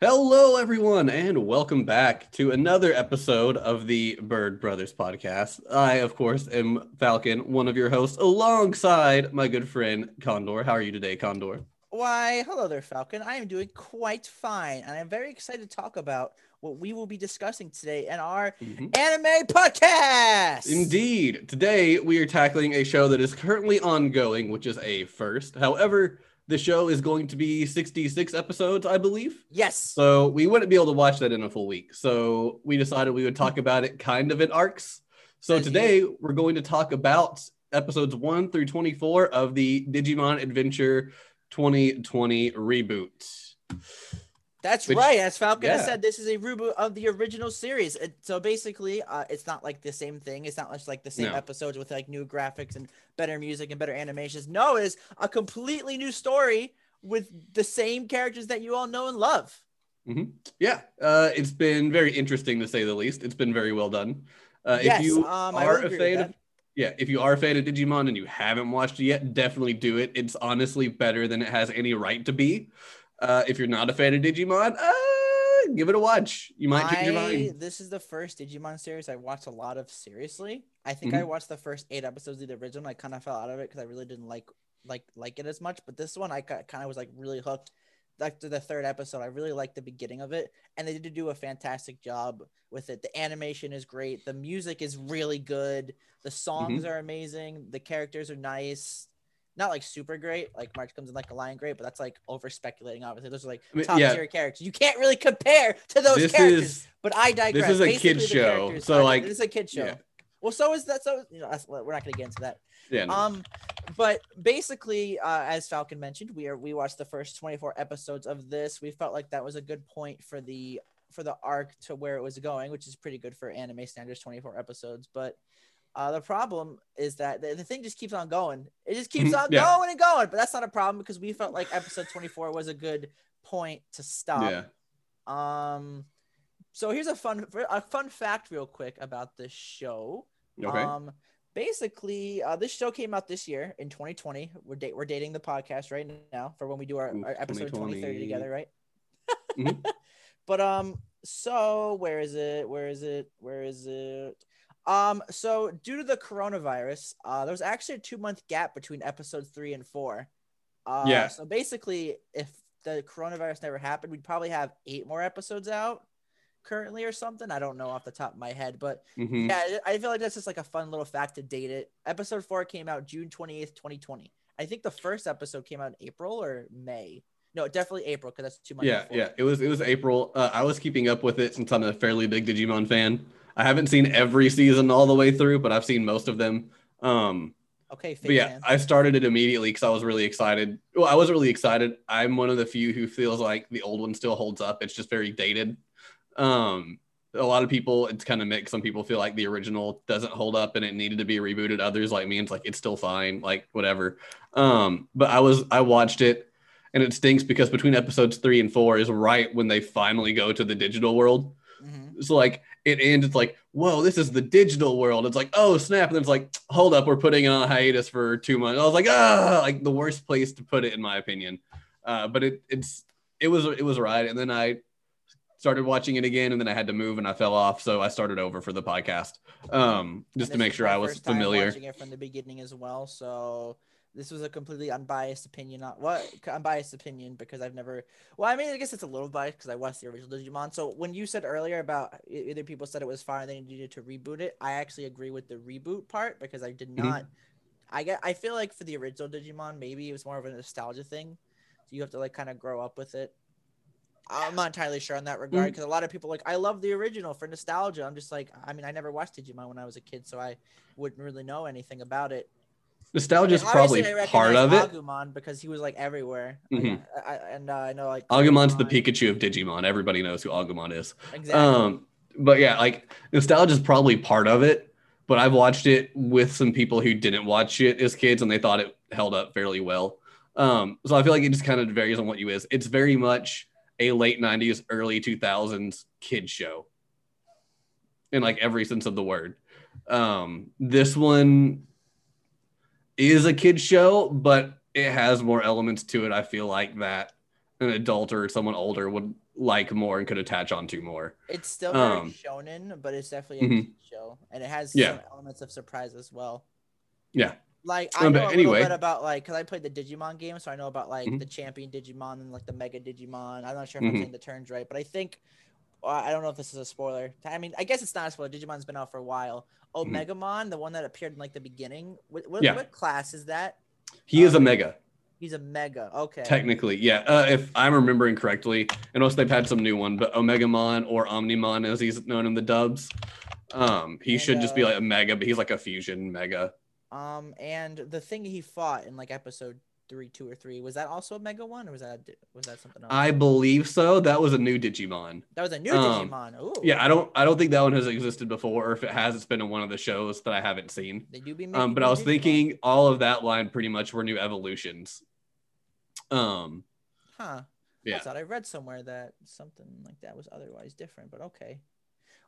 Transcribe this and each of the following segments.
Hello, everyone, and welcome back to another episode of the Bird Brothers podcast. I, of course, am Falcon, one of your hosts, alongside my good friend Condor. How are you today, Condor? Why, hello there, Falcon. I am doing quite fine, and I'm very excited to talk about what we will be discussing today in our Mhm. anime podcast. Indeed. Today, we are tackling a show that is currently ongoing, which is a first. However, the show is going to be 66 episodes, I believe. Yes. So we wouldn't be able to watch that in a full week. So we decided we would talk about it kind of in arcs. So As today we're going to talk about episodes 1 through 24 of the Digimon Adventure 2020 reboot. That's Which- right. As Falcon has yeah. said, this is a reboot of the original series. It, so basically, uh, it's not like the same thing. It's not just like the same No. episodes with like new graphics and better music and better animations. No, it is a completely new story with the same characters that you all know and love. Yeah, uh, it's been very interesting to say the least. It's been very well done. Uh, yes, if you um, are a fan of yeah, if you are a fan of Digimon and you haven't watched it yet, definitely do it. It's honestly better than it has any right to be. Uh, if you're not a fan of Digimon, uh, give it a watch. You might change your mind. This is the first Digimon series I watched a lot of seriously. I think I Mm-hmm. watched the first eight episodes of the original. I kind of fell out of it because I really didn't like like like it as much. But this one I kind of was like really hooked. After the third episode, I really liked the beginning of it, and they did do a fantastic job with it. The animation is great. The music is really good. The songs Mm-hmm. are amazing. The characters are nice. Not like super great, like March comes in like a lion great, but that's like over speculating. Obviously, those are like I mean, top yeah. tier characters. You can't really compare to those This characters. is But I digress. This is a Basically, kid's the show, so, are- like, it's a kid show. yeah. Well, so is that. So you know, that's, we're not going to get into that. yeah. no. Um, but basically, uh, as Falcon mentioned, we are we watched the first 24 episodes of this. We felt like that was a good point for the for the arc to where it was going, which is pretty good for anime standards, 24 episodes. But uh, the problem is that the, the thing just keeps on going. It just keeps Mhm, on yeah. going and going. But that's not a problem because we felt like episode 24 was a good point to stop. yeah. Um, so here's a fun a fun fact, real quick, about this show. Okay. Um, basically, uh, this show came out this year in 2020. We're date we're dating the podcast right now for when we do our, Ooh, our episode 2030 together, right? Mhm. But um, so where is it? Where is it? Where is it? Um, so due to the coronavirus, uh, there was actually a two month gap between episodes three and four. Uh, Yeah. So basically, if the coronavirus never happened, we'd probably have eight more episodes out currently or something. I don't know off the top of my head, but Mhm. yeah, I I feel like that's just like a fun little fact to date it. Episode four came out June 28th, 2020. I think the first episode came out in April or May. No, definitely April because that's two months. Yeah, before. yeah. It was it was April. Uh, I was keeping up with it since I'm a fairly big Digimon fan. I haven't seen every season all the way through, but I've seen most of them. Um, Okay, but yeah. I started it immediately because I was really excited. Well, I wasn't really excited. I'm one of the few who feels like the old one still holds up. It's just very dated. Um, a lot of people, it's kind of mixed. Some people feel like the original doesn't hold up and it needed to be rebooted. Others, like me, it's like it's still fine, like whatever. Um, but I was I watched it, and it stinks because between episodes three and four is right when they finally go to the digital world. Mhm. So like it ends, it's like, whoa, this is the digital world. It's like, oh snap, and then it's like, hold up, we're putting it on hiatus for two months. I was like, ah, like the worst place to put it in my opinion. Uh, but it it's it was it was right, and then I started watching it again, and then I had to move and I fell off, so I started over for the podcast, um, just to make sure I was familiar. Watching it from the beginning as well, so this was a completely unbiased opinion. Not what unbiased opinion because I've never. Well, I mean, I guess it's a little biased because I watched the original Digimon. So when you said earlier about either people said it was fine, they needed to reboot it. I actually agree with the reboot part because I did not. I get. I feel like for the original Digimon, maybe it was more of a nostalgia thing. So you have to like kind of grow up with it. I'm not entirely sure on that regard because a lot of people like I love the original for nostalgia. I'm just like I mean I never watched Digimon when I was a kid, so I wouldn't really know anything about it. Nostalgia is probably part of it. Agumon because he was like everywhere, Mhm. I, I, and uh, I know like Agumon's the Pikachu of Digimon. Everybody knows who Agumon is. Exactly. Um, but yeah, like nostalgia is probably part of it. But I've watched it with some people who didn't watch it as kids and they thought it held up fairly well. Um, so I feel like it just kind of varies on what you is. It's very much a late 90s, early 2000s kid show in like every sense of the word. Um, this one is a kid show, but it has more elements to it. I feel like that an adult or someone older would like more and could attach onto more. It's still very Um, shonen, but it's definitely a Mhm. kid show, and it has Yeah. some elements of surprise as well. Yeah. Like I Um, know a anyway. little bit about like because I played the Digimon game, so I know about like Mhm. the champion Digimon and like the Mega Digimon. I'm not sure if I'm Mhm. saying the turns right, but I think I don't know if this is a spoiler. I mean, I guess it's not a spoiler. Digimon's been out for a while. Mhm. Omegamon, the one that appeared in like the beginning. What, what, Yeah. what class is that? He is a Um, mega. He's a Mega. Okay. Technically, yeah. Uh, if I'm remembering correctly, and also they've had some new one, but Omegamon or Omnimon, as he's known in the dubs, um, he And, should just be uh, like a mega, but he's like a fusion mega. Um, and the thing he fought in like episode three, two or three, was that also a Mega one, or was that was that something else? I believe so. That was a new Digimon. that was a new um, Digimon. Ooh. Yeah, I don't, I don't think that one has existed before, or if it has, it's been in one of the shows that I haven't seen. They do be Um, but I was Digimon. thinking all of that line pretty much were new evolutions. Um, huh? yeah. I thought I read somewhere that something like that was otherwise different, but okay.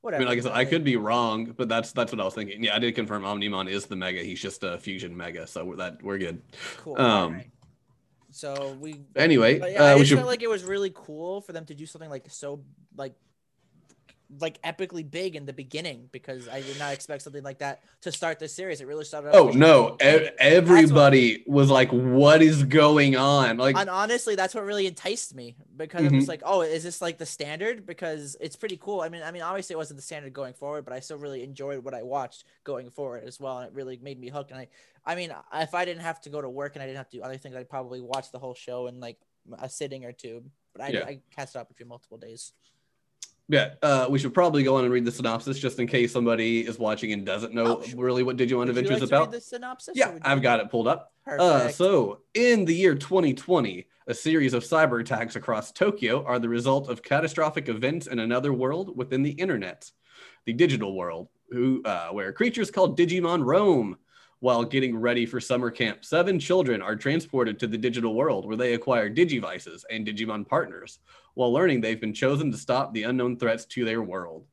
I mean, like I said, I could be wrong, but that's that's what I was thinking. Yeah, I did confirm Omnimon is the mega. He's just a fusion mega, so we're, that we're good. Cool. um, alright. So we. Anyway, yeah, I uh, we should. felt like it was really cool for them to do something like so like like epically big in the beginning because I did not expect something like that to start the series. It really started. Oh no! E- that's what- everybody was like, "What is going on?" Like, and honestly, that's what really enticed me because it was Mhm. like, oh, is this like the standard? Because it's pretty cool. I mean, I mean, obviously it wasn't the standard going forward, but I still really enjoyed what I watched going forward as well, and it really made me hooked. And I, I mean, if I didn't have to go to work and I didn't have to do other things, I'd probably watch the whole show in like a sitting or two. But I, Yeah. I cast it out between multiple days. Yeah, uh, we should probably go on and read the synopsis just in case somebody is watching and doesn't know Oh, really what Digimon Would Adventure like is read about. the synopsis? Yeah, I've got it pulled up. Uh, so, in the year 2020, a series of cyber attacks across Tokyo are the result of catastrophic events in another world within the internet, the digital world, who uh, where creatures called Digimon roam. While getting ready for summer camp, seven children are transported to the digital world where they acquire Digivices and Digimon partners, while learning they've been chosen to stop the unknown threats to their world.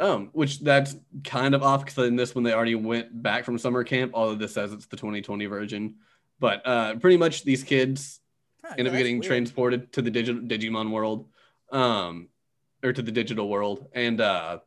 Um, which that's kind of off because in this one they already went back from summer camp, although this says it's the 2020 version. But uh, pretty much these kids Huh, end up getting weird. transported to the digital Digimon world, um, or to the digital world, and uh,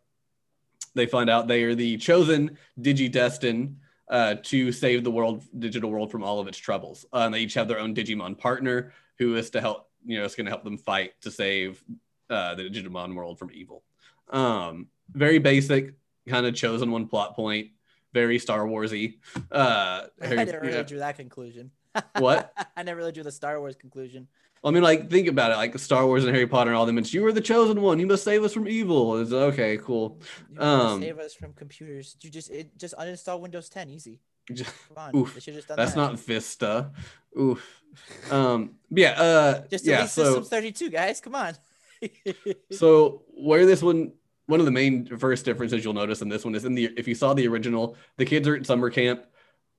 they find out they are the chosen Digidestin uh, to save the world, digital world, from all of its troubles. Uh, and they each have their own Digimon partner who is to help, you know, is going to help them fight to save uh, the Digimon world from evil. Um, very basic, kind of chosen one plot point, very Star Warsy. Uh, I never really yeah. drew that conclusion. What? I never really drew the Star Wars conclusion. I mean, like, think about it. Like Star Wars and Harry Potter and all them. It's you are the chosen one. You must save us from evil. It's okay, cool. Um, save us from computers. You just it, just uninstall Windows 10. Easy. Just- Come on. Oof, they just done That's that. not Vista. Oof. Um. Yeah. Uh. just yeah. So, Systems 32, guys. Come on. so where this one, one of the main first differences you'll notice in this one is in the if you saw the original, the kids are at summer camp.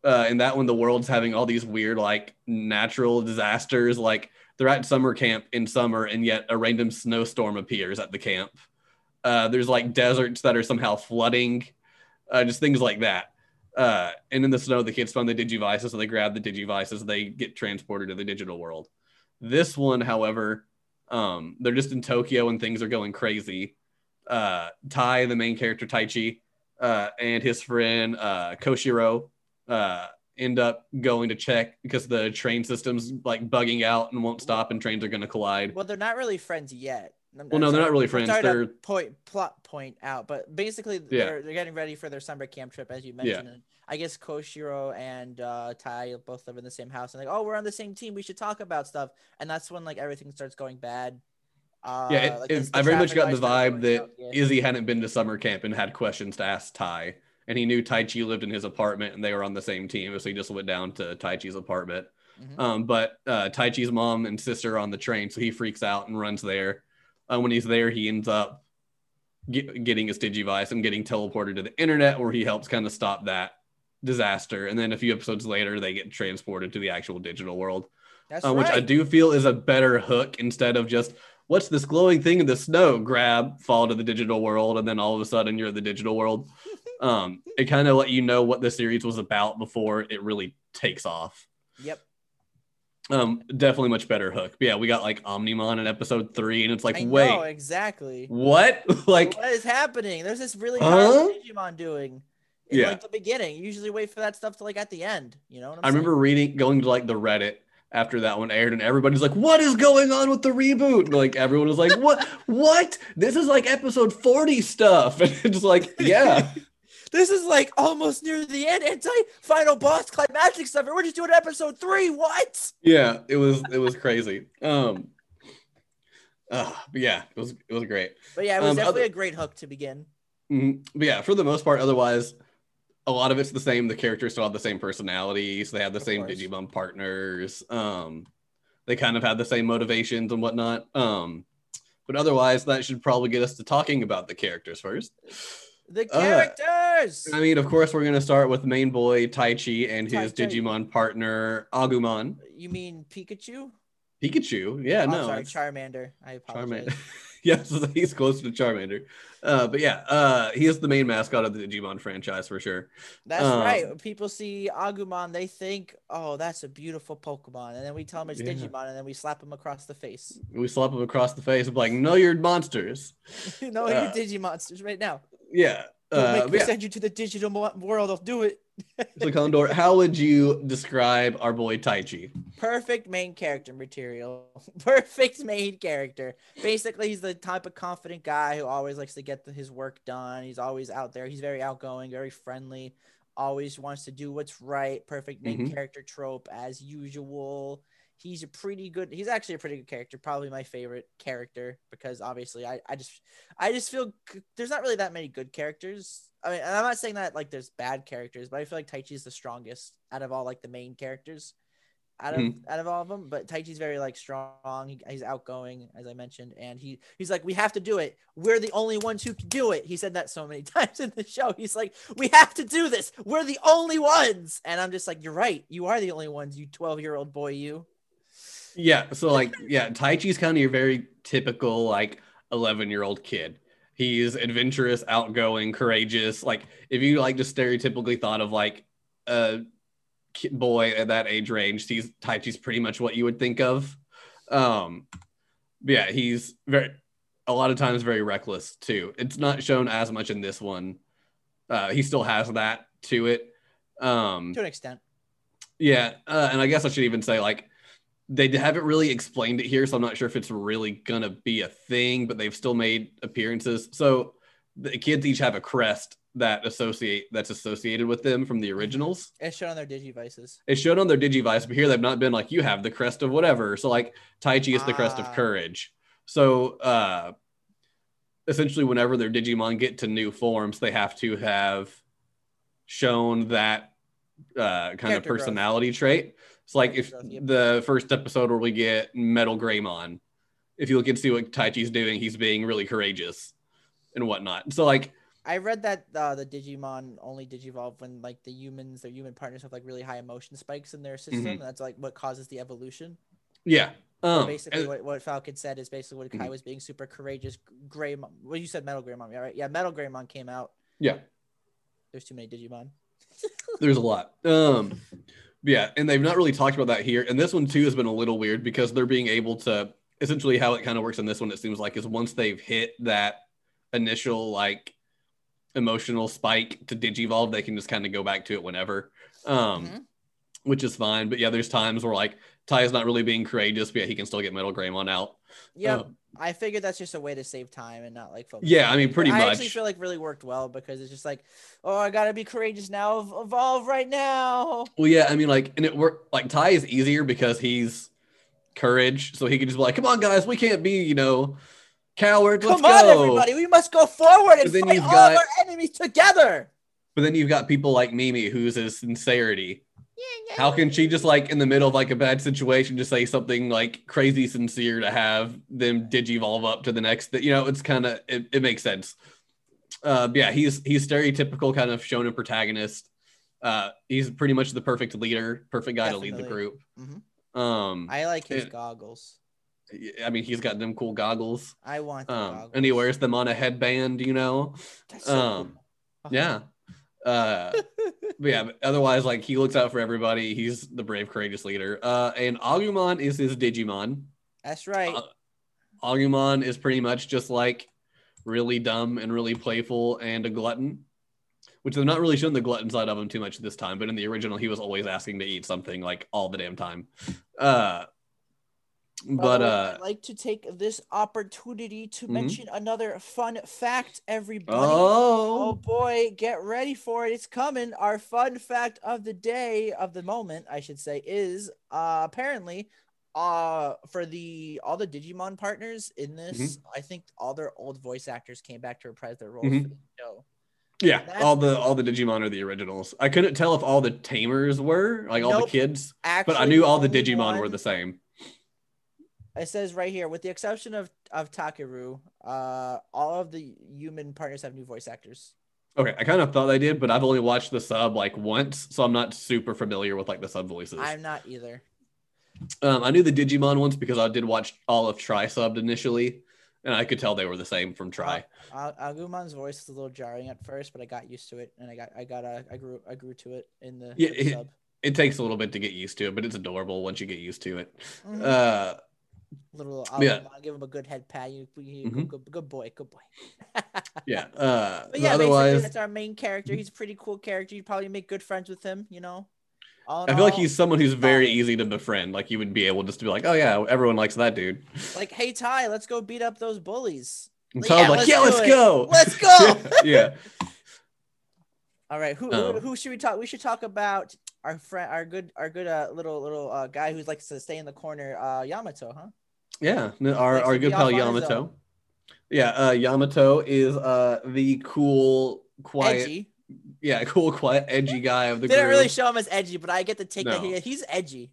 Uh, in that one, the world's having all these weird like natural disasters. Like they're at summer camp in summer, and yet a random snowstorm appears at the camp. Uh, there's like deserts that are somehow flooding, uh, just things like that. Uh, and in the snow, the kids find the Digivices, so they grab the Digivices, they get transported to the digital world. This one, however, um, they're just in Tokyo and things are going crazy. Uh, Tai, the main character, Taichi, uh, and his friend uh, Koshiro uh, end up going to check because the train system's like bugging out and won't stop, and trains are going to collide. well, they're not really friends yet. I'm- Well, I'm no, they're not really I'm friends. sorry to They're point plot point out, but basically Yeah. they're they're getting ready for their summer camp trip, as you Yeah. mentioned. And I guess Koshiro and uh, Tai both live in the same house, and like, oh, we're on the same team. We should talk about stuff. And that's when like everything starts going bad. Uh, yeah, it, like, it- I very much got the vibe that out, yeah. Izzy hadn't been to summer camp and had questions to ask Tai, and he knew Taichi lived in his apartment and they were on the same team, so he just went down to Taichi's apartment. Mhm. Um, but uh, Taichi's mom and sister are on the train, so he freaks out and runs there. Uh, when he's there, he ends up get, getting his Digivice and getting teleported to the internet, where he helps kind of stop that disaster. And then a few episodes later, they get transported to the actual digital world, That's uh, which I do feel is a better hook instead of just what's this glowing thing in the snow? Grab, fall to the digital world, and then all of a sudden you're in the digital world. Um, it kind of let you know what the series was about before it really takes off. Yep. Um, definitely much better hook. But yeah, we got like Omnimon in episode three, and it's like, I wait, know exactly. what? like, what is happening? There's this really Huh? Digimon doing. In, Yeah. like the beginning. You usually wait for that stuff to like at the end. You know what I'm I remember reading, going to like the Reddit after that one aired, and everybody's like, "What is going on with the reboot?" And, like everyone was like, "What? what? This is like episode forty stuff," and it's like, yeah, This is like almost near the end. Anti final boss climactic stuff. We're just doing episode three. What? yeah. It was it was crazy. Um, uh, but yeah, it was it was great. But yeah, it was Um, definitely other- a great hook to begin. Mhm. But yeah, for the most part, otherwise, a lot of it's the same. The characters still have the same personalities. They have the Of same course. Digimon partners. Um, they kind of have the same motivations and whatnot. Um, but otherwise, that should probably get us to talking about the characters first. The Uh, characters. I mean, of course, we're gonna start with main boy Taichi and his Tai- Tai- Digimon partner Agumon. you mean Pikachu? Pikachu, yeah, Oh, no, sorry, it's Charmander. I apologize. Charmander. yes, he's close to Charmander. Uh, but yeah, uh, he is the main mascot of the Digimon franchise for sure. That's Um, right. When people see Agumon, they think, "Oh, that's a beautiful Pokemon," and then we tell them it's Yeah. Digimon, and then we slap him across the face. We slap him across the face and be like, "No, you're monsters." no, Uh, you're Digimonsters right now. Yeah. Don't Uh, make yeah. send you to the digital world. I'll do it. So Condor, how would you describe our boy Taichi? Perfect main character material. Perfect main character. Basically, he's the type of confident guy who always likes to get the, his work done. He's always out there. He's very outgoing, very friendly. Always wants to do what's right. Perfect main Mhm. character trope as usual. He's a pretty good. He's actually a pretty good character. Probably my favorite character because obviously I, I just I just feel there's not really that many good characters. I mean, and I'm not saying that like there's bad characters, but I feel like Taichi's the strongest out of all like the main characters out of Mhm. out of all of them. But Taichi's very like strong. He, he's outgoing, as I mentioned, and he he's like, we have to do it. We're the only ones who can do it. He said that so many times in the show. He's like, we have to do this. We're the only ones. And I'm just like, you're right. You are the only ones. You 12 year old boy. You. Yeah. So like, yeah, Taichi's kind of your very typical like 11 year old kid. He's adventurous, outgoing, courageous. Like if you like just stereotypically thought of like a boy at that age range, he's Taichi's pretty much what you would think of. Um, yeah, he's very a lot of times very reckless too. It's not shown as much in this one. Uh, he still has that to it. Um, To an extent. yeah, uh, and I guess I should even say like they haven't really explained it here, so I'm not sure if it's really gonna be a thing, but they've still made appearances. So the kids each have a crest that associate that's associated with them from the originals. It's shown on their Digivices. It's shown on their Digivice, but here they've not been like you have the crest of whatever. So like Taichi is the crest of Ah. courage. So uh essentially whenever their Digimon get to new forms, they have to have shown that uh kind Character of growth. personality trait. It's like if Character growth, yep. the first episode where we get Metal Greymon, if you look and see what Taichi's doing, he's being really courageous and whatnot. So like I read that uh, the Digimon only digivolve when like the humans, their human partners have like really high emotion spikes in their system. Mhm. And that's like what causes the evolution. yeah. Um, basically, what, what Falcon said is basically what Kai Mhm. was being super courageous. Gray, well, you said Metal Greymon, yeah, right? Yeah, Metal Greymon came out. yeah. There's too many Digimon. There's a lot. Um, yeah, and they've not really talked about that here. And this one too has been a little weird because they're being able to essentially how it kind of works in this one. It seems like is once they've hit that initial like emotional spike to digivolve, they can just kind of go back to it whenever, um, Mhm. which is fine. But yeah, there's times where like Tai is not really being courageous, but yeah, he can still get Metal Greymon out. Yeah, Um, I figured that's just a way to save time and not like focus. Yeah, I mean, pretty I actually much. feel like really worked well because it's just like, oh, I gotta be courageous now, evolve right now. Well, yeah, I mean, like, and it worked. Like Tai is easier because he's courage, so he can just be like, "Come on, guys, we can't be, you know, cowards. Let's Come on, go." everybody, we must go forward and fight all got- our enemies together. But then you've got people like Mimi, who's his sincerity. How can she just like in the middle of like a bad situation just say something like crazy sincere to have them digivolve up to the next? That you know, it's kind of it, it makes sense. Uh, yeah, he's he's stereotypical kind of shonen protagonist. Uh, he's pretty much the perfect leader, perfect guy to lead the Definitely. group. Mhm. Um, I like his it- goggles. I mean, he's got them cool goggles. I want the Um, goggles. and he wears them on a headband, you know. That's so um, cool. Yeah. Uh, but yeah, but otherwise, like he looks out for everybody. He's the brave, courageous leader. Uh, and Agumon is his Digimon. That's right. Uh, Agumon is pretty much just like really dumb and really playful and a glutton, which they're not really showing the glutton side of him too much this time. But in the original, he was always asking to eat something like all the damn time. Uh, but way, uh, I'd like to take this opportunity to Mhm. mention another fun fact, everybody. Oh oh, boy, get ready for it. It's coming. Our fun fact of the day, of the moment, I should say, is uh apparently uh for the all the Digimon partners in this, Mm-hmm. I think all their old voice actors came back to reprise their roles Mhm. for the show. yeah, all the all the Digimon are the originals. I couldn't tell if all the tamers were like all the kids, Actually, but I knew all the Digimon were the same. It says right here, with the exception of of Takeru, uh, all of the human partners have new voice actors. Okay, I kind of thought I did, but I've only watched the sub like once, so I'm not super familiar with like the sub voices. I'm not either. Um, I knew the Digimon ones because I did watch all of Tri subbed initially, and I could tell they were the same from Tri. Uh, Agumon's voice is a little jarring at first, but I got used to it, and I got I got uh, I grew I grew to it in the, Yeah, in the it- It takes a little bit to get used to it, but it's adorable once you get used to it. Mhm. Uh, little yeah. Agumon, give him a good head pat. You, you Mhm. good, good boy, good boy. yeah. Uh, But yeah, otherwise, that's our main character. He's a pretty cool character. You'd probably make good friends with him. You know. All I feel like he's someone who's very easy to befriend. Like you would be able just to be like, oh yeah, everyone likes that dude. like, hey Tai, let's go beat up those bullies. And Yeah, like, let's yeah, let's go. Let's go. yeah. All right, who, Um, who who should we talk? We should talk about our friend, our good, our good uh, little little uh, guy who's likes to stay in the corner, uh, Yamato, huh? Yeah, no, our, our good pal off on his Yamato. Yeah, uh, Yamato is uh the cool, quiet, Edgy. yeah, cool, quiet, edgy guy of the Didn't group. really show him as edgy, but I get the take that he he's edgy.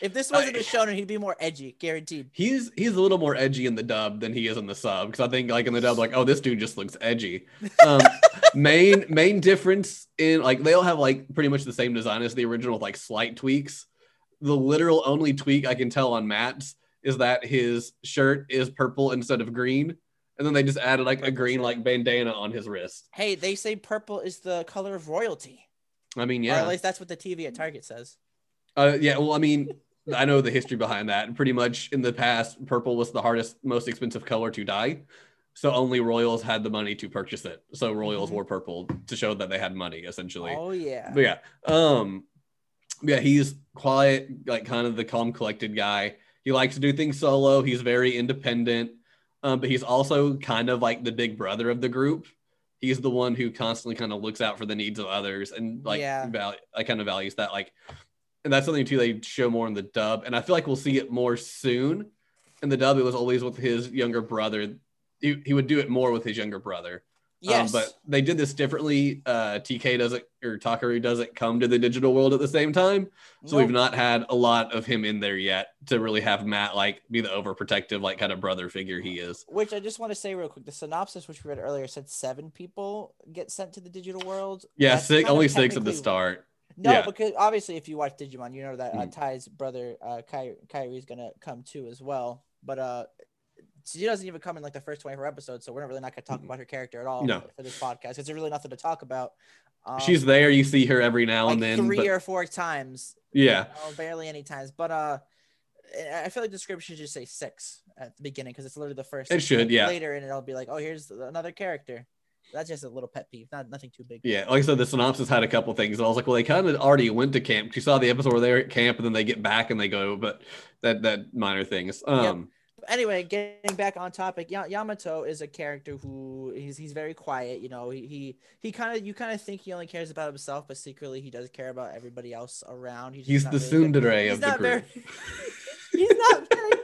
If this wasn't Uh, a shonen, he'd be more edgy, guaranteed. He's he's a little more edgy in the dub than he is in the sub because I think like in the dub like oh this dude just looks edgy. Um, main main difference in like they all have like pretty much the same design as the original with like slight tweaks. The literal only tweak I can tell on Matt's is that his shirt is purple instead of green, and then they just added like a green like bandana on his wrist. Hey, they say purple is the color of royalty, I mean yeah. or at least that's what the TV at Target says. uh, yeah. Well, I mean. I know the history behind that. Pretty much in the past, purple was the hardest, most expensive color to dye. So only royals had the money to purchase it. So royals Mhm. wore purple to show that they had money, essentially. Oh yeah. But yeah, um, yeah, he's quiet, like kind of the calm, collected guy. He likes to do things solo. He's very independent, um, but he's also kind of like the big brother of the group. He's the one who constantly kind of looks out for the needs of others and like Yeah. val- I kind of values that. Like, and that's something too they show more in the dub, and I feel like we'll see it more soon. In the dub, it was always with his younger brother. He, he would do it more with his younger brother. Yes. Um, but they did this differently. Uh, TK doesn't or Takeru doesn't come to the digital world at the same time, so we've not had a lot of him in there yet to really have Matt like be the overprotective like kind of brother figure he is. Which I just want to say real quick. The synopsis, which we read earlier, said seven people get sent to the digital world. Yeah, six, only six at the start. No, Yeah. because obviously, if you watch Digimon, you know that uh, Mhm. Tai's brother, uh, Ky- Kyrie's gonna come too as well. But uh, she doesn't even come in like the first twenty-four episodes, so we're not really not gonna talk about her character at all No. for this podcast. Because there's really nothing to talk about. Um, She's there. You see her every now like and then. three but- or four times. yeah, you know, barely any times. But uh, I feel like the script should just say six at the beginning because it's literally the first. It should, yeah. Later, and it'll be like, oh, here's another character. That's just a little pet peeve, not nothing too big. yeah. Like I said, the synopsis had a couple things. And I was like, well, they kind of already went to camp. You saw the episode where they're at camp and then they get back and they go, but that that minor things. Um, anyway, getting back on topic, Ya- Yamato is a character who he's he's very quiet. You know, he he, he kind of you kind of think he only cares about himself, but secretly he does care about everybody else around. he's not the good- tsundere He's of the group. very. he's not very.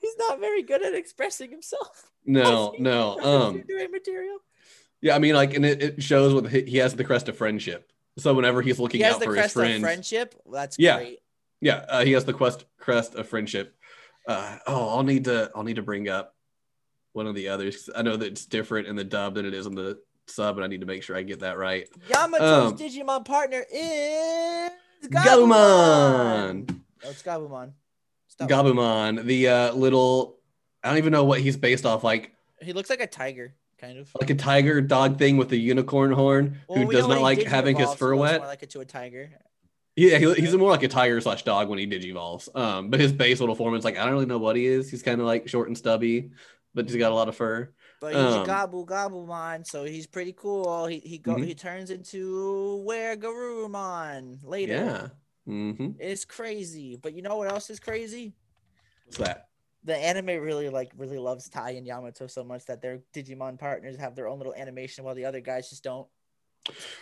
He's not very good at expressing himself. No, He's no. Um, material. Yeah, I mean, like, and it, it shows with he he has the crest of friendship. So whenever he's looking He out for his crest of friends, friendship. That's Yeah. great. yeah, uh, he has the quest crest of friendship. Uh, oh, I'll need to I'll need to bring up one of the others. I know that it's different in the dub than it is in the sub, and I need to make sure I get that right. Yamato's Um, Digimon partner is Gabumon, Oh, it's Gabumon. Stop. Gabumon, the uh, little I don't even know what he's based off. Like, He looks like a tiger. kind of. like a tiger dog thing with a unicorn horn Well, who does not like having his fur looks wet. More like it to a tiger. Yeah, he, he's more like a tiger slash dog when he digivolves. Um, but his base little form is like I don't really know what he is. He's kind of like short and stubby, but he's got a lot of fur. But he's Um, a gobble gobblemon, so he's pretty cool. He he go Mhm. he turns into where Garurumon later. Yeah. Mm-hmm. It's crazy. But you know what else is crazy? What's that? The anime really like really loves Tai and Yamato so much that their Digimon partners have their own little animation while the other guys just don't.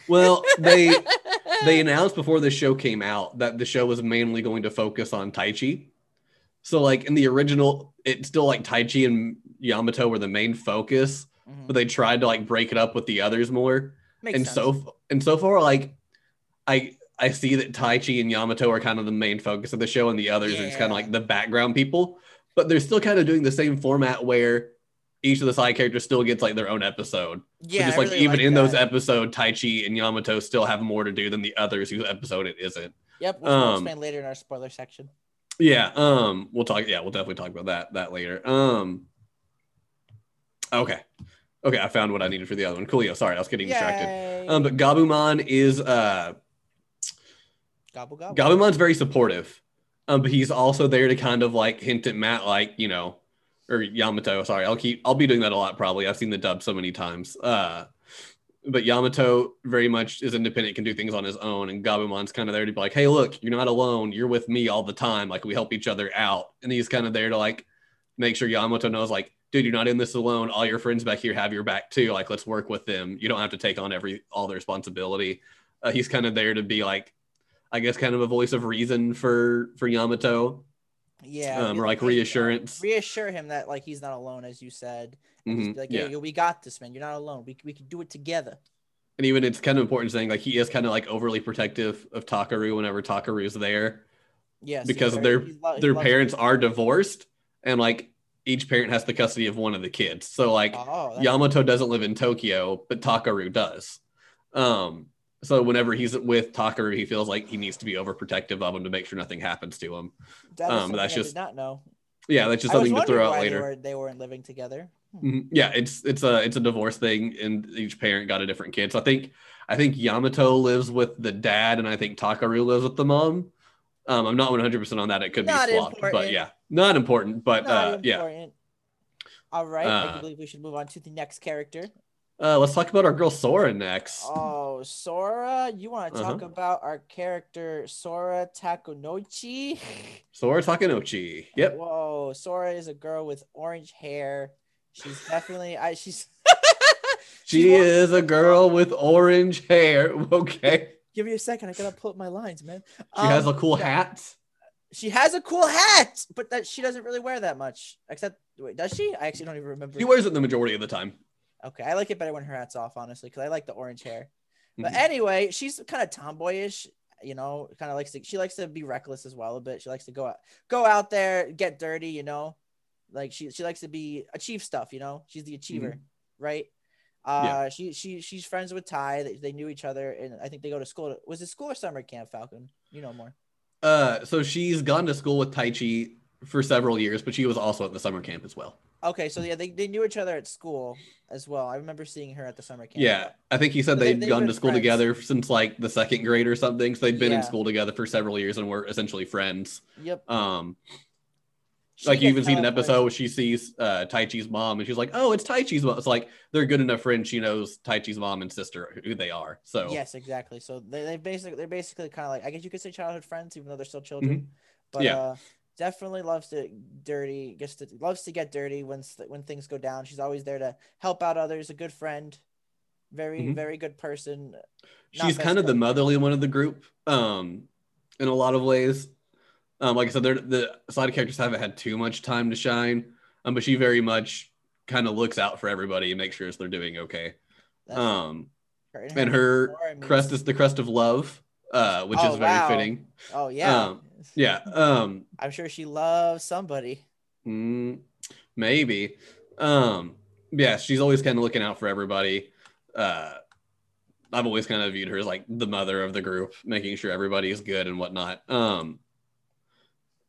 Well, they they announced before the show came out that the show was mainly going to focus on Taichi. So like in the original, it's still like Taichi and Yamato were the main focus, Mhm. but they tried to like break it up with the others more. Makes and sense. so and so far, like I I see that Taichi and Yamato are kind of the main focus of the show, and the others are just kind of like the background people. But they're still kind of doing the same format where each of the side characters still gets like their own episode. Yeah, just I like really even in those that. episodes, Taichi and Yamato still have more to do than the others whose episode it isn't. Yep, which we'll um, explain later in our spoiler section. Yeah, um, we'll talk. Yeah, we'll definitely talk about that that later. Um, okay, okay, I found what I needed for the other one. Coolio, sorry, I was getting distracted. Um, but Gabumon is uh, gobble gobble. Gabumon's very supportive, um, but he's also there to kind of like hint at Matt, like you know, or Yamato. Sorry, I'll keep. I'll be doing that a lot. Probably. I've seen the dub so many times. Uh, but Yamato very much is independent, can do things on his own, and Gabumon's kind of there to be like, hey, look, you're not alone. You're with me all the time. Like we help each other out, and he's kind of there to like make sure Yamato knows, like, dude, you're not in this alone. All your friends back here have your back too. Like, let's work with them. You don't have to take on every all the responsibility. Uh, he's kind of there to be like, I guess, kind of a voice of reason for for Yamato, Yeah, um, or like reassurance. reassure him that like he's not alone, as you said. Mhm, like, yeah. we got this, man. You're not alone. We we can do it together. And even it's kind of important saying like he is kind of like overly protective of Takeru whenever Takeru's there Yes, because their lo- their parents it. are divorced and like each parent has the custody of one of the kids. So like Oh, Yamato doesn't live in Tokyo, but Takeru does. Um, so whenever he's with Takeru, he feels like he needs to be overprotective of him to make sure nothing happens to him. that um, that's I just- did not know. Yeah, that's just something to throw out later. They, were, they weren't living together. Mhm. Yeah, it's it's a it's a divorce thing, and each parent got a different kid. So I think I think Yamato lives with the dad, and I think Takeru lives with the mom. Um, I'm not 100 percent on that. It could Not be swapped, but yeah, not important. But Not uh, yeah. All right, I Uh, do believe we should move on to the next character. Uh, let's talk about our girl Sora next. Oh, Sora, you want to talk Uh-huh. about our character Sora Takunochi? Sora Takanochi. Yep. Whoa, Sora is a girl with orange hair. She's definitely I she's She She's is a girl with orange hair. Okay. Give me a second, I gotta pull up my lines, man. She has a Um, cool hat. She has a cool hat, but that she doesn't really wear that much. Except wait, does she? I actually don't even remember. She wears it the majority of the time. Okay, I like it better when her hat's off, honestly, because I like the orange hair. But Mhm. anyway, she's kind of tomboyish, you know, kind of likes to she likes to be reckless as well a bit. She likes to go out go out there, get dirty, you know. Like she she likes to be achieve stuff, you know. She's the achiever, right? Uh Yeah. she she she's friends with Tai. They, they knew each other and I think they go to school. Was it school or summer camp, Falcon? You know more. Uh, so she's gone to school with Taichi for several years, but she was also at the summer camp as well. Okay, so yeah, they, they knew each other at school as well. I remember seeing her at the summer camp. Yeah, I think he said they- they'd they've gone to school friends. together since like the second grade or something. So they'd been in school together for several years and were essentially friends. Yep. Um, She like you even seen an episode where she sees uh, Taichi's mom and she's like, "Oh, it's Taichi's mom." It's like they're good enough friends. She knows Taichi's mom and sister who they are. So Yes, exactly. So they they basically they're basically kind of like I guess you could say childhood friends, even though they're still children. Mm-hmm. But Yeah. uh, definitely loves to dirty. Gets to loves to get dirty when when things go down. She's always there to help out others. A good friend, very Mhm. very good person. She's kind of the motherly one of the group um in a lot of ways um like i said the side characters haven't had too much time to shine um but she very much kind of looks out for everybody and makes sure they're doing okay That's um and her crest is the crest of love uh which Oh, is very wow. fitting Oh yeah. um, yeah um I'm sure she loves somebody. Mm, maybe. Um, yeah, she's always kind of looking out for everybody. Uh, I've always kind of viewed her as like the mother of the group, making sure everybody is good and whatnot. Um,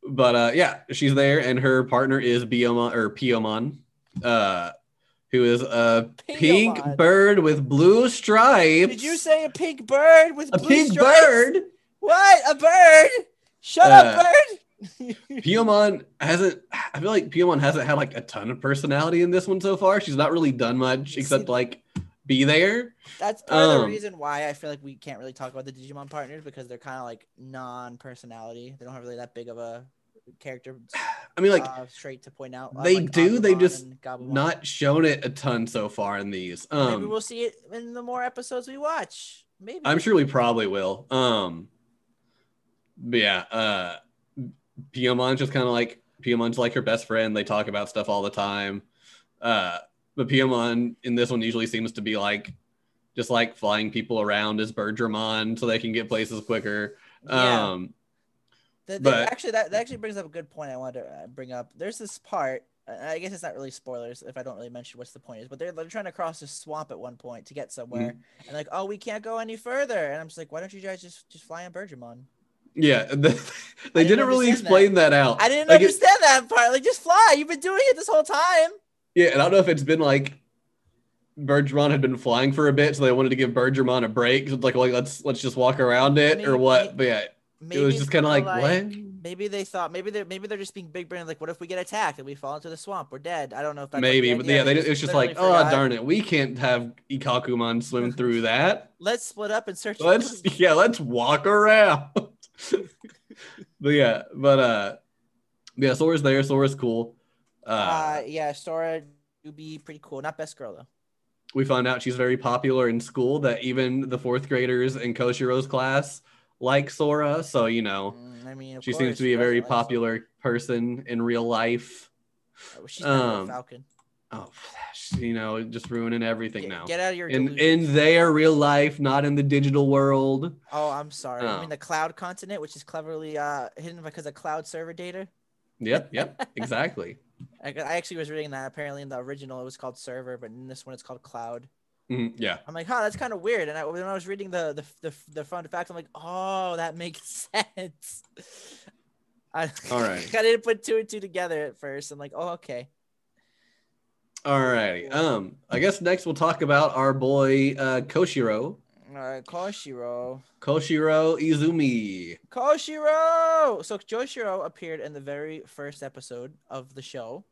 but uh, yeah, she's there, and her partner is Biyomon or Piyomon, uh, who is a pink bird with blue stripes. Did you say a pink bird with a blue pink stripes? bird? What? A bird? Shut Uh, up, bird. Piyomon hasn't. I feel like Piyomon hasn't had like a ton of personality in this one so far. She's not really done much except like be there. That's part of the Um, reason why I feel like we can't really talk about the Digimon partners because they're kind of like non-personality. They don't have really that big of a character I mean, like uh, trait to point out. they unlike do, they've just not shown it a ton so far in these. Maybe Um, we'll see it in the more episodes we watch. Maybe. I'm sure we probably will. Um, but yeah, uh, Piyomon's just kind of like Piyomon's like her best friend. They talk about stuff all the time. Uh, but Piyomon in this one usually seems to be like just like flying people around as Birdramon so they can get places quicker. Yeah. Um, Th- th- but- actually, that, that actually brings up a good point I wanted to uh, bring up. There's this part. I guess it's not really spoilers if I don't really mention what's the point is, but they're, they're trying to cross a swamp at one point to get somewhere, Mm-hmm. and like, oh, we can't go any further, and I'm just like, why don't you guys just just fly on Birdramon? Yeah, they didn't really explain that, out. I didn't Like, it- understand that part. Like, just fly. You've been doing it this whole time. Yeah, and I don't know if it's been like Birdramon had been flying for a bit, so they wanted to give Birdramon a break. So it's like, like let's let's just walk around it or Maybe- what? But yeah, Maybe it was just kind of they're like, what? Maybe they thought maybe they're maybe they're just being big brain. Like, what if we get attacked and we fall into the swamp? We're dead. I don't know if that's Maybe, but yeah, they, it's just like, literally oh darn it, we can't have Ikkakumon swim through that. Let's split up and search. Let's yeah, let's walk around. but yeah, but uh, yeah, Sora's there. Sora's cool. Uh, Uh, yeah, Sora would be pretty cool. Not best girl though. we found out she's very popular in school. That even the fourth graders in Koshiro's class like Sora. So you know. Mm, I mean, She course, seems to be a very like popular person in real life. Sora? She's um, a Falcon. Oh, you know, just ruining everything Get, now. get out of your In delusions. in their real life, not in the digital world. Oh, I'm sorry. I Oh. mean the cloud continent, which is cleverly uh, hidden because of cloud server data. Yep, yep, exactly. I, I actually was reading that. Apparently, in the original, it was called server, but in this one, it's called cloud. Mhm, yeah, I'm like, huh, that's kind of weird. And I, when I was reading the the the, the fun facts, I'm like, oh, that makes sense. I, All right. I didn't put two and two together at first. I'm like, oh, okay. Alrighty. Um, I guess next we'll talk about our boy uh, Koshiro. All right, Koshiro. Koshiro Izumi. Koshiro. So Joshiro appeared in the very first episode of the show.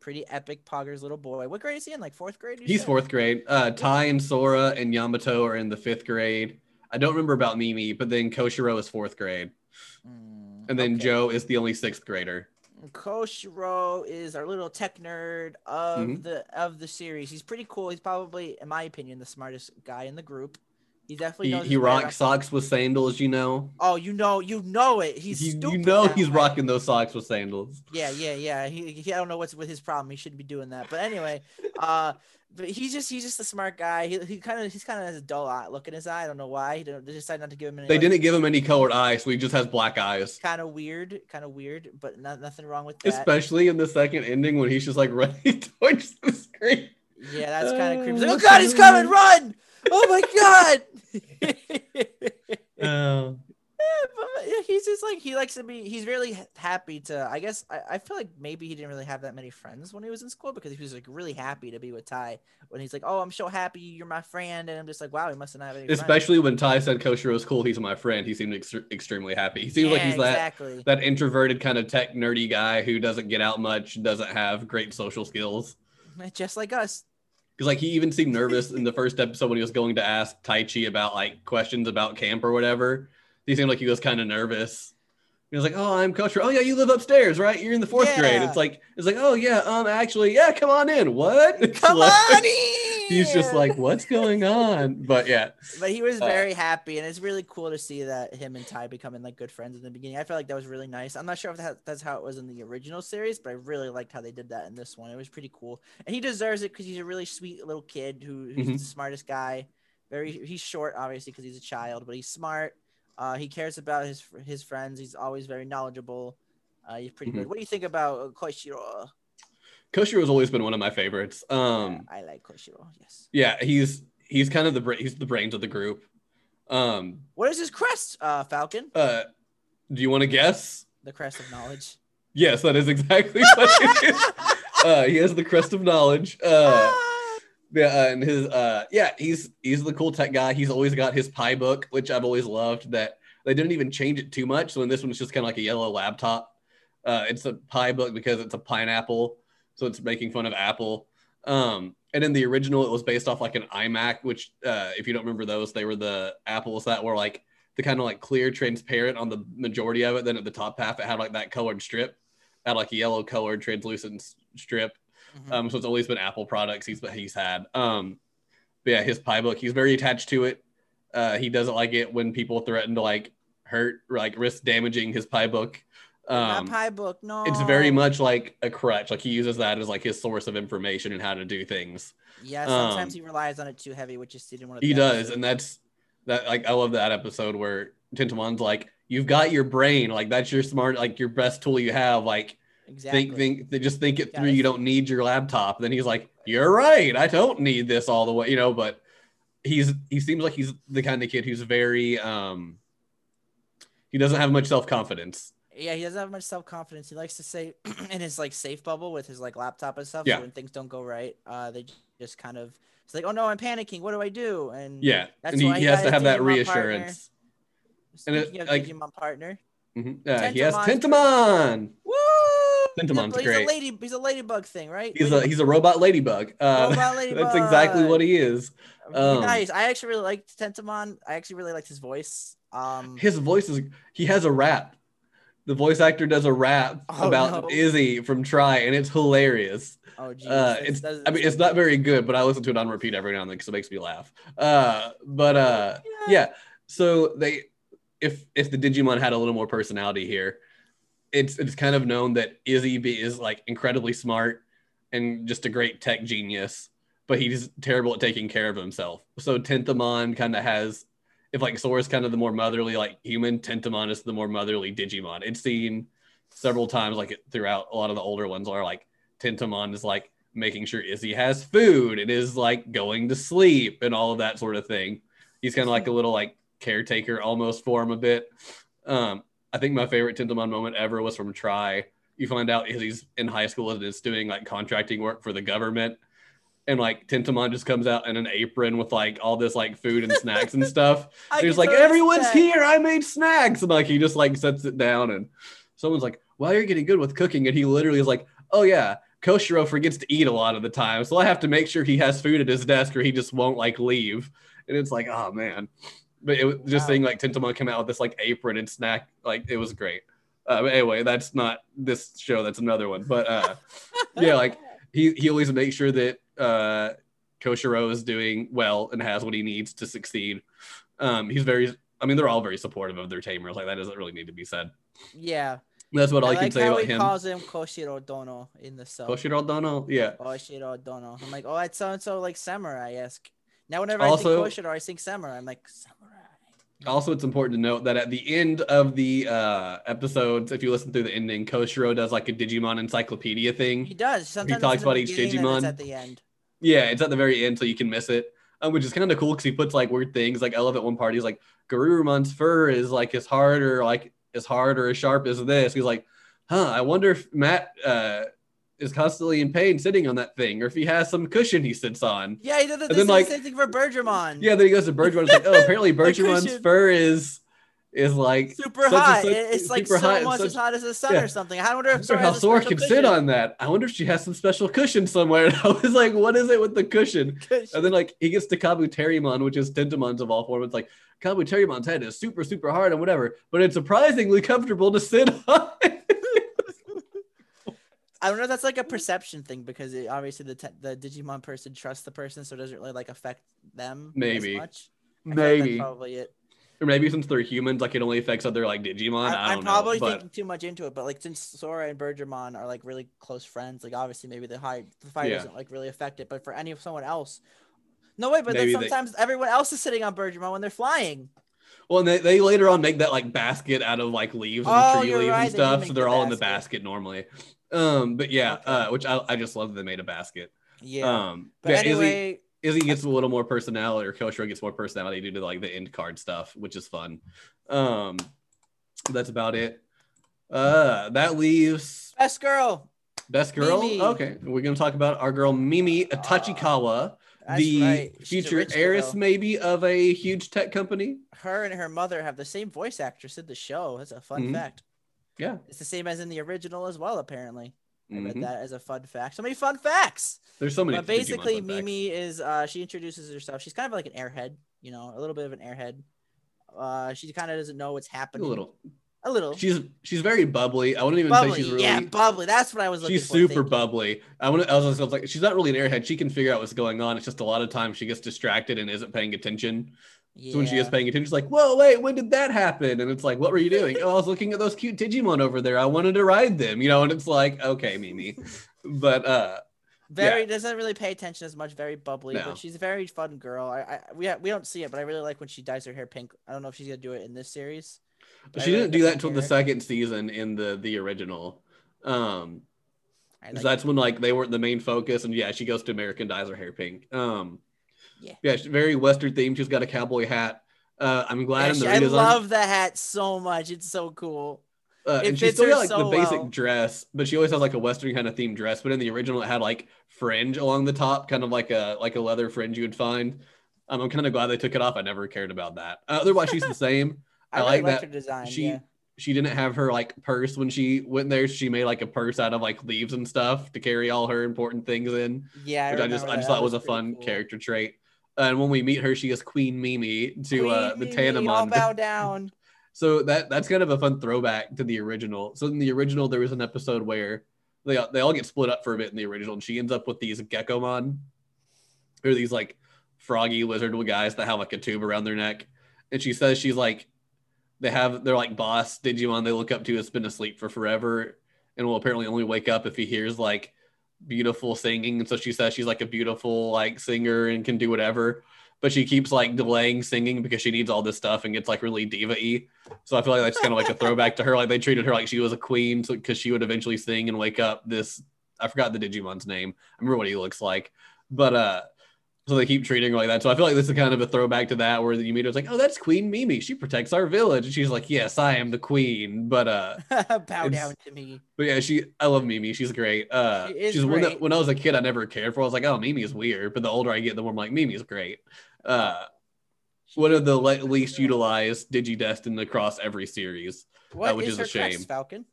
Pretty epic, Pogger's little boy. What grade is he in? Like fourth grade? He's said? fourth grade. Uh, Tai and Sora and Yamato are in the fifth grade. I don't remember about Mimi, but then Koshiro is fourth grade, Mm, and then okay. Joe is the only sixth grader. Koshiro is our little tech nerd of Mhm. the of the series. He's pretty cool. He's probably, in my opinion, the smartest guy in the group. He definitely He, knows. he way rocks socks with sandals, you know. Oh, you know, you know it. He's you, stupid. you know he's way. rocking those socks with sandals. Yeah, yeah, yeah. He, he I don't know what's with his problem. He shouldn't be doing that. But anyway, uh, but he's just he's just a smart guy. He, he kind of he's kind of has a dull eye, look in his eye. I don't know why. He don't, they decided not to give him any. They didn't give him any colored eyes, so he just has black eyes. Kind of weird, kind of weird, but not, nothing wrong with that. Especially in the second ending when he's just like running towards the screen. Yeah, that's kind of creepy. Like, oh, oh god, he's coming! Run! Oh my god! Oh. But he's just like he likes to be. He's really happy to. I guess I, I feel like maybe he didn't really have that many friends when he was in school because he was like really happy to be with Tai. When he's like, "Oh, I'm so happy you're my friend," and I'm just like, "Wow, he must not have any." friends." Especially when Tai said Koshiro's cool, he's my friend. He seemed ex- extremely happy. He seems like Yeah, he's that that introverted kind of tech nerdy guy who doesn't get out much, doesn't have great social skills. just like us. Because like he even seemed nervous in the first episode when he was going to ask Taichi about like questions about camp or whatever. He seemed like he was kind of nervous. He was like, "Oh, I'm Coach. Oh yeah, you live upstairs, right? You're in the fourth grade." It's like it's like, "Oh yeah, um, actually, yeah, come on in." What? It's Come like- on in! He's just like, "What's going on?" But yeah, But he was Uh, very happy, and it's really cool to see that him and Tai becoming like good friends in the beginning. I felt like that was really nice. I'm not sure if that, that's how it was in the original series, but I really liked how they did that in this one. It was pretty cool, and he deserves it because he's a really sweet little kid who, who's Mhm. the smartest guy. Very, he's short, obviously, because he's a child, but he's smart. Uh, he cares about his his friends. He's always very knowledgeable. Uh, he's pretty Mhm. good. What do you think about uh, Koshiro? Koshiro has always been one of my favorites. Um, I like Koshiro. Yes. yeah, he's he's kind of the bra- he's the brains of the group. Um, What is his crest, uh, Falcon? uh, do you want to guess? The crest of knowledge. Yes, that is exactly what it is. Uh, he has the crest of knowledge. Uh, Yeah, uh, and his uh yeah, he's he's the cool tech guy. He's always got his pie book, which I've always loved that they didn't even change it too much. So in this one's just kind of like a yellow laptop. Uh it's a pie book because it's a pineapple, so it's making fun of Apple. Um and in the original it was based off like an iMac, which uh if you don't remember those, they were the apples that were like the kind of like clear transparent on the majority of it. Then at the top half it had like that colored strip, had like a yellow colored translucent strip Mhm. um, so it's always been Apple products he's he's had. Um, but yeah, his PiBook, he's very attached to it. Uh, he doesn't like it when people threaten to like hurt or like risk damaging his PiBook. My Um, PiBook. No. it's very much like a crutch. Like he uses that as like his source of information and how to do things. Yeah. Sometimes um, he relies on it too heavy, which is seen in one of He does, episodes. and that's that. Like I love that episode where Tentomon's like, "You've got your brain. Like that's your smart, like your best tool you have. Like exactly. think think they just think it through you don't need your laptop then he's like you're right i don't need this all the way you know but he's he seems like he's the kind of kid who's very um he doesn't have much self-confidence Yeah, he doesn't have much self confidence. He likes to say in his like safe bubble with his like laptop and stuff. Yeah. So when things don't go right, uh, they just kind of it's like, oh no, I'm panicking. What do I do? And yeah That's and he, why he has to have that Digimon partner. reassurance And it- speaking like- Digimon partner, Mhm. Uh, he has Tentomon woo! Tentomon's he's great. a lady. He's a ladybug thing, right? he's a he's a robot ladybug uh, Robot that's exactly what he is um, nice. I actually really liked Tentomon. I actually really liked his voice. Um, his voice is he has a rap the voice actor does a rap Oh, about no. izzy from Tri and it's hilarious oh geez, uh, it's that's- I mean it's not very good, but I listen to it on repeat every now and then because it makes me laugh. Uh, but uh, yeah, so they if if the Digimon had a little more personality here, it's it's kind of known that Izzy be, is like incredibly smart and just a great tech genius, but he's terrible at taking care of himself. So Tentomon kind of has if like Sora's kind of the more motherly like human, Tentomon is the more motherly Digimon. It's seen several times like throughout a lot of the older ones are like Tentomon is like making sure Izzy has food and is like going to sleep and all of that sort of thing. He's kind of like a little like caretaker almost for him a bit. Um, I think my favorite Tentomon moment ever was from Tri. You find out he's in high school and is doing like contracting work for the government. And like Tentomon just comes out in an apron with like all this like food and snacks and stuff. I He's like, everyone's here. I made snacks. And like, he just like sets it down and someone's like, well, you're getting good with cooking. And he literally is like, oh yeah, Koshiro forgets to eat a lot of the time. So I have to make sure he has food at his desk or he just won't like leave. And it's like, oh man. But it was just Wow. seeing like Tentomon come out with this like apron and snack, like it was great. Uh, but anyway, that's not this show. That's another one. But uh, yeah, like he, he always makes sure that uh, Koshiro is doing well and has what he needs to succeed. Um, he's very, I mean, they're all very supportive of their tamers. Like that doesn't really need to be said. yeah. That's what I I, like can say about he him. calls him Koshiro Dono in the sub. Koshiro Dono, yeah. Koshiro Dono. I'm like, oh, it's sounds so like samurai esque. Now whenever Also- I think Koshiro, I think samurai. I'm like samurai. Also, it's important to note that at the end of the uh, episodes, if you listen through the ending, Koshiro does like a Digimon encyclopedia thing. He does. Sometimes it's talks about each Digimon. at the end. Yeah, it's at the very end, so you can miss it, um, which is kind of cool because he puts like weird things. Like I love at one part, he's like, Garurumon's fur is like as hard or like as hard or as sharp as this. He's like, huh, I wonder if Matt uh, is constantly in pain sitting on that thing, or if he has some cushion he sits on. Yeah, he did the, then, the same thing for Birdramon. Yeah, then he goes to Bergman. It's like, oh, apparently cushion. fur is is like super hot. it's like super so hot much such- as hot as the sun Yeah. or something. I wonder I if wonder Sora how Sora can sit on that. I wonder if she has some special cushion somewhere. And I was like, what is it with the cushion? And then like he gets to Kabuterimon, which is Tentomon's of all forms. It's like Kabuterimon's head is super, super hard and whatever, but it's surprisingly comfortable to sit on. I don't know. if That's like a mm. perception thing because it, obviously the te- the Digimon person trusts the person, so it doesn't really like affect them Maybe. as much. I feel like that's Maybe. probably it. or maybe since they're humans, like it only affects other like Digimon. I, I, don't am probably know. But thinking too much into it, but like since Sora and Birdramon are like really close friends, like obviously maybe the high the fight Yeah. doesn't like really affect it. But for any of someone else, no way. But Maybe then they- sometimes everyone else is sitting on Birdramon when they're flying. Well, and they, they later on make that like basket out of like leaves and Oh, tree leaves right, and stuff. make So they're all in the basket. basket normally. Um, but yeah, Okay. uh, which I, I just love that they made a basket. Yeah. Um, but yeah, Izzy- anyway, Izzy gets a little more personality, or Koshiro gets more personality due to like the end card stuff, which is fun. Um, that's about it. Uh, that leaves best girl. best girl. Mimi. Okay, we're gonna talk about our girl Mimi Tachikawa. That's the right. Future heiress, girl. maybe, of a huge tech company. Her and her mother have the same voice actress in the show. That's a fun Mhm. fact. Yeah. It's the same as in the original as well, apparently. I read Mhm. that as a fun fact. So many fun facts. There's so many. But basically, fun facts. Mimi is uh she introduces herself. She's kind of like an airhead, you know, a little bit of an airhead. Uh, she kind of doesn't know what's happening. a little. A little. She's she's very bubbly. I wouldn't even bubbly, say she's really. yeah, bubbly. That's what I was looking she's for. super bubbly. I want. I was, I was like, she's not really an airhead. She can figure out what's going on. It's just a lot of times she gets distracted and isn't paying attention. Yeah. So when she is paying attention, she's like, "Whoa, wait, when did that happen?" And it's like, "What were you doing?" oh, I was looking at those cute Digimon over there. I wanted to ride them, you know. And it's like, okay, Mimi, but uh, very doesn't really pay attention as much. Very bubbly, No. but she's a very fun girl. I, I we we don't see it, but I really like when she dyes her hair pink. I don't know if she's gonna do it in this series. But she didn't do that until the second season in the the original. Um, I so that's when like they weren't the main focus, and yeah, she goes to American dyes her hair pink. Um, Yeah. yeah, she's very Western themed. She's got a cowboy hat. Uh, I'm glad Yeah, in the she- I love the hat so much. It's so cool. Uh, It and she still got like so the basic well. dress, but she always has like a Western kind of themed dress. But in the original, it had like fringe along the top, kind of like a like a leather fringe you would find. Um, I'm kind of glad they took it off. I never cared about that. Uh, otherwise, she's the same. I, I really like that her design. she yeah. she didn't have her like purse when she went there. She made like a purse out of like leaves and stuff to carry all her important things in, Yeah, which I just remember I just That thought was a fun cool. character trait. And when we meet her, she is Queen Mimi to uh, the Queen Mimi, all Tanemon. bow down. So that that's kind of a fun throwback to the original. So in the original, there was an episode where they they all get split up for a bit in the original, and she ends up with these Geckomon, or these like froggy lizard guys that have like a tube around their neck, and she says she's like they have they're like boss Digimon they look up to has been asleep for forever, and will apparently only wake up if he hears like beautiful singing, and so she says she's like a beautiful like singer and can do whatever but she keeps like delaying singing because she needs all this stuff and gets like really diva-y. So I feel like that's kind of like a throwback to her. Like they treated her like she was a queen because she would eventually sing and wake up this. I forgot the Digimon's name. I remember what he looks like, but uh, so they keep treating her like that. So I feel like this is kind of a throwback to that where you meet her, it's like, oh, that's Queen Mimi. She protects our village, and she's like, yes, I am the queen. But uh, bow down to me. but yeah, she I love Mimi. She's great. Uh She is she's one that great. when I was a kid I never cared for. I was like, oh Mimi is weird. But the older I get, the more I'm like, Mimi's great. Uh one of the le- least utilized Digidestined across every series. What which is is a her crest, shame. Falcon?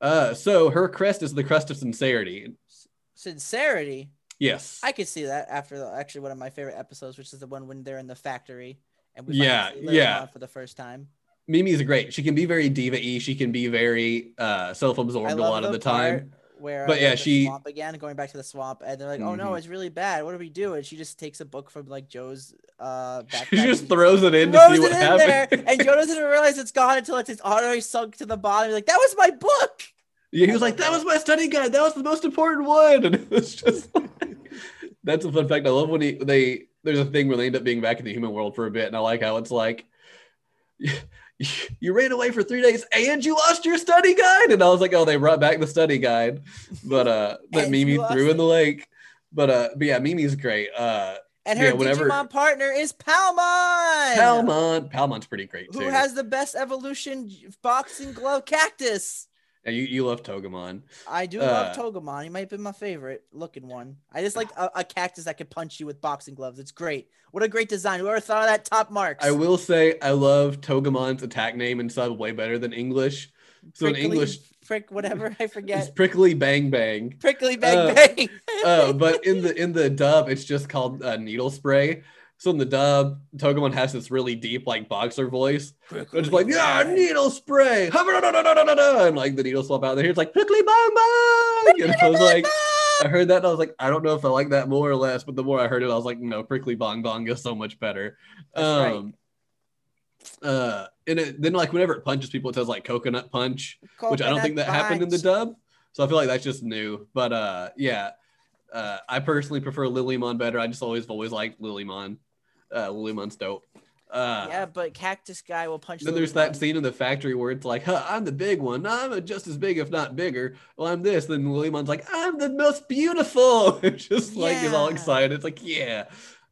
Uh so her crest is the crest of sincerity. Sincerity. Yes. I could see that after the, actually one of my favorite episodes, which is the one when they're in the factory and we Yeah, yeah. For the first time. Mimi's great. She can be very diva-y. She can be very uh self-absorbed a lot of the time. Where, But uh, yeah, she- swamp again going back to the swamp, and they're like, "Oh no, Mhm. it's really bad. What do we do?" And she just takes a book from like Joe's uh backpack. She just throws it in to throws see what in there, and Joe doesn't even realize it's gone until it's, it's already sunk to the bottom. He's like, "That was my book." Yeah, he was like, "That that. was my study guide. That was the most important one." And it was just that's a fun fact. I love when he they there's a thing where they end up being back in the human world for a bit, and I like how it's like. You ran away for three days and you lost your study guide, and I was like, "Oh, they brought back the study guide," but uh, that Mimi threw in the lake. But uh, but yeah, Mimi's great. Uh, And her Yeah, whenever- Digimon partner is Palmon. Palmon, Palmon's pretty great too. who has the best evolution boxing glove cactus. You you love Togemon. I do Uh, love Togemon. He might be my favorite looking one. I just like a, a cactus that can punch you with boxing gloves. It's great. What a great design. Whoever thought of that top marks. I will say I love Togemon's attack name and sub way better than English. So in English, prick whatever I forget. it's prickly bang bang. Prickly bang uh, bang. Uh, but in the in the dub, it's just called uh, needle spray. So in the dub, Togemon has this really deep like boxer voice. It's just like yeah, needle spray, and like the needle swap out there. It's like prickly bang bang. And I was like, I heard that and I was like, I don't know if I like that more or less. But the more I heard it, I was like, no, prickly bong bong is so much better. That's right. um, uh, and it, then like whenever it punches people, it says like coconut punch which I don't think that happened in the dub. So I feel like that's just new. But uh, yeah, uh, I personally prefer Lilymon better. I just always always liked Lilymon. Uh, Lilymon's dope. Uh, yeah, but cactus guy will punch. Then there's that scene in the factory where it's like, huh, I'm the big one. I'm just as big, if not bigger. Well, I'm this. Then Lilymon's like, I'm the most beautiful. It's just like he's all excited. It's like, yeah.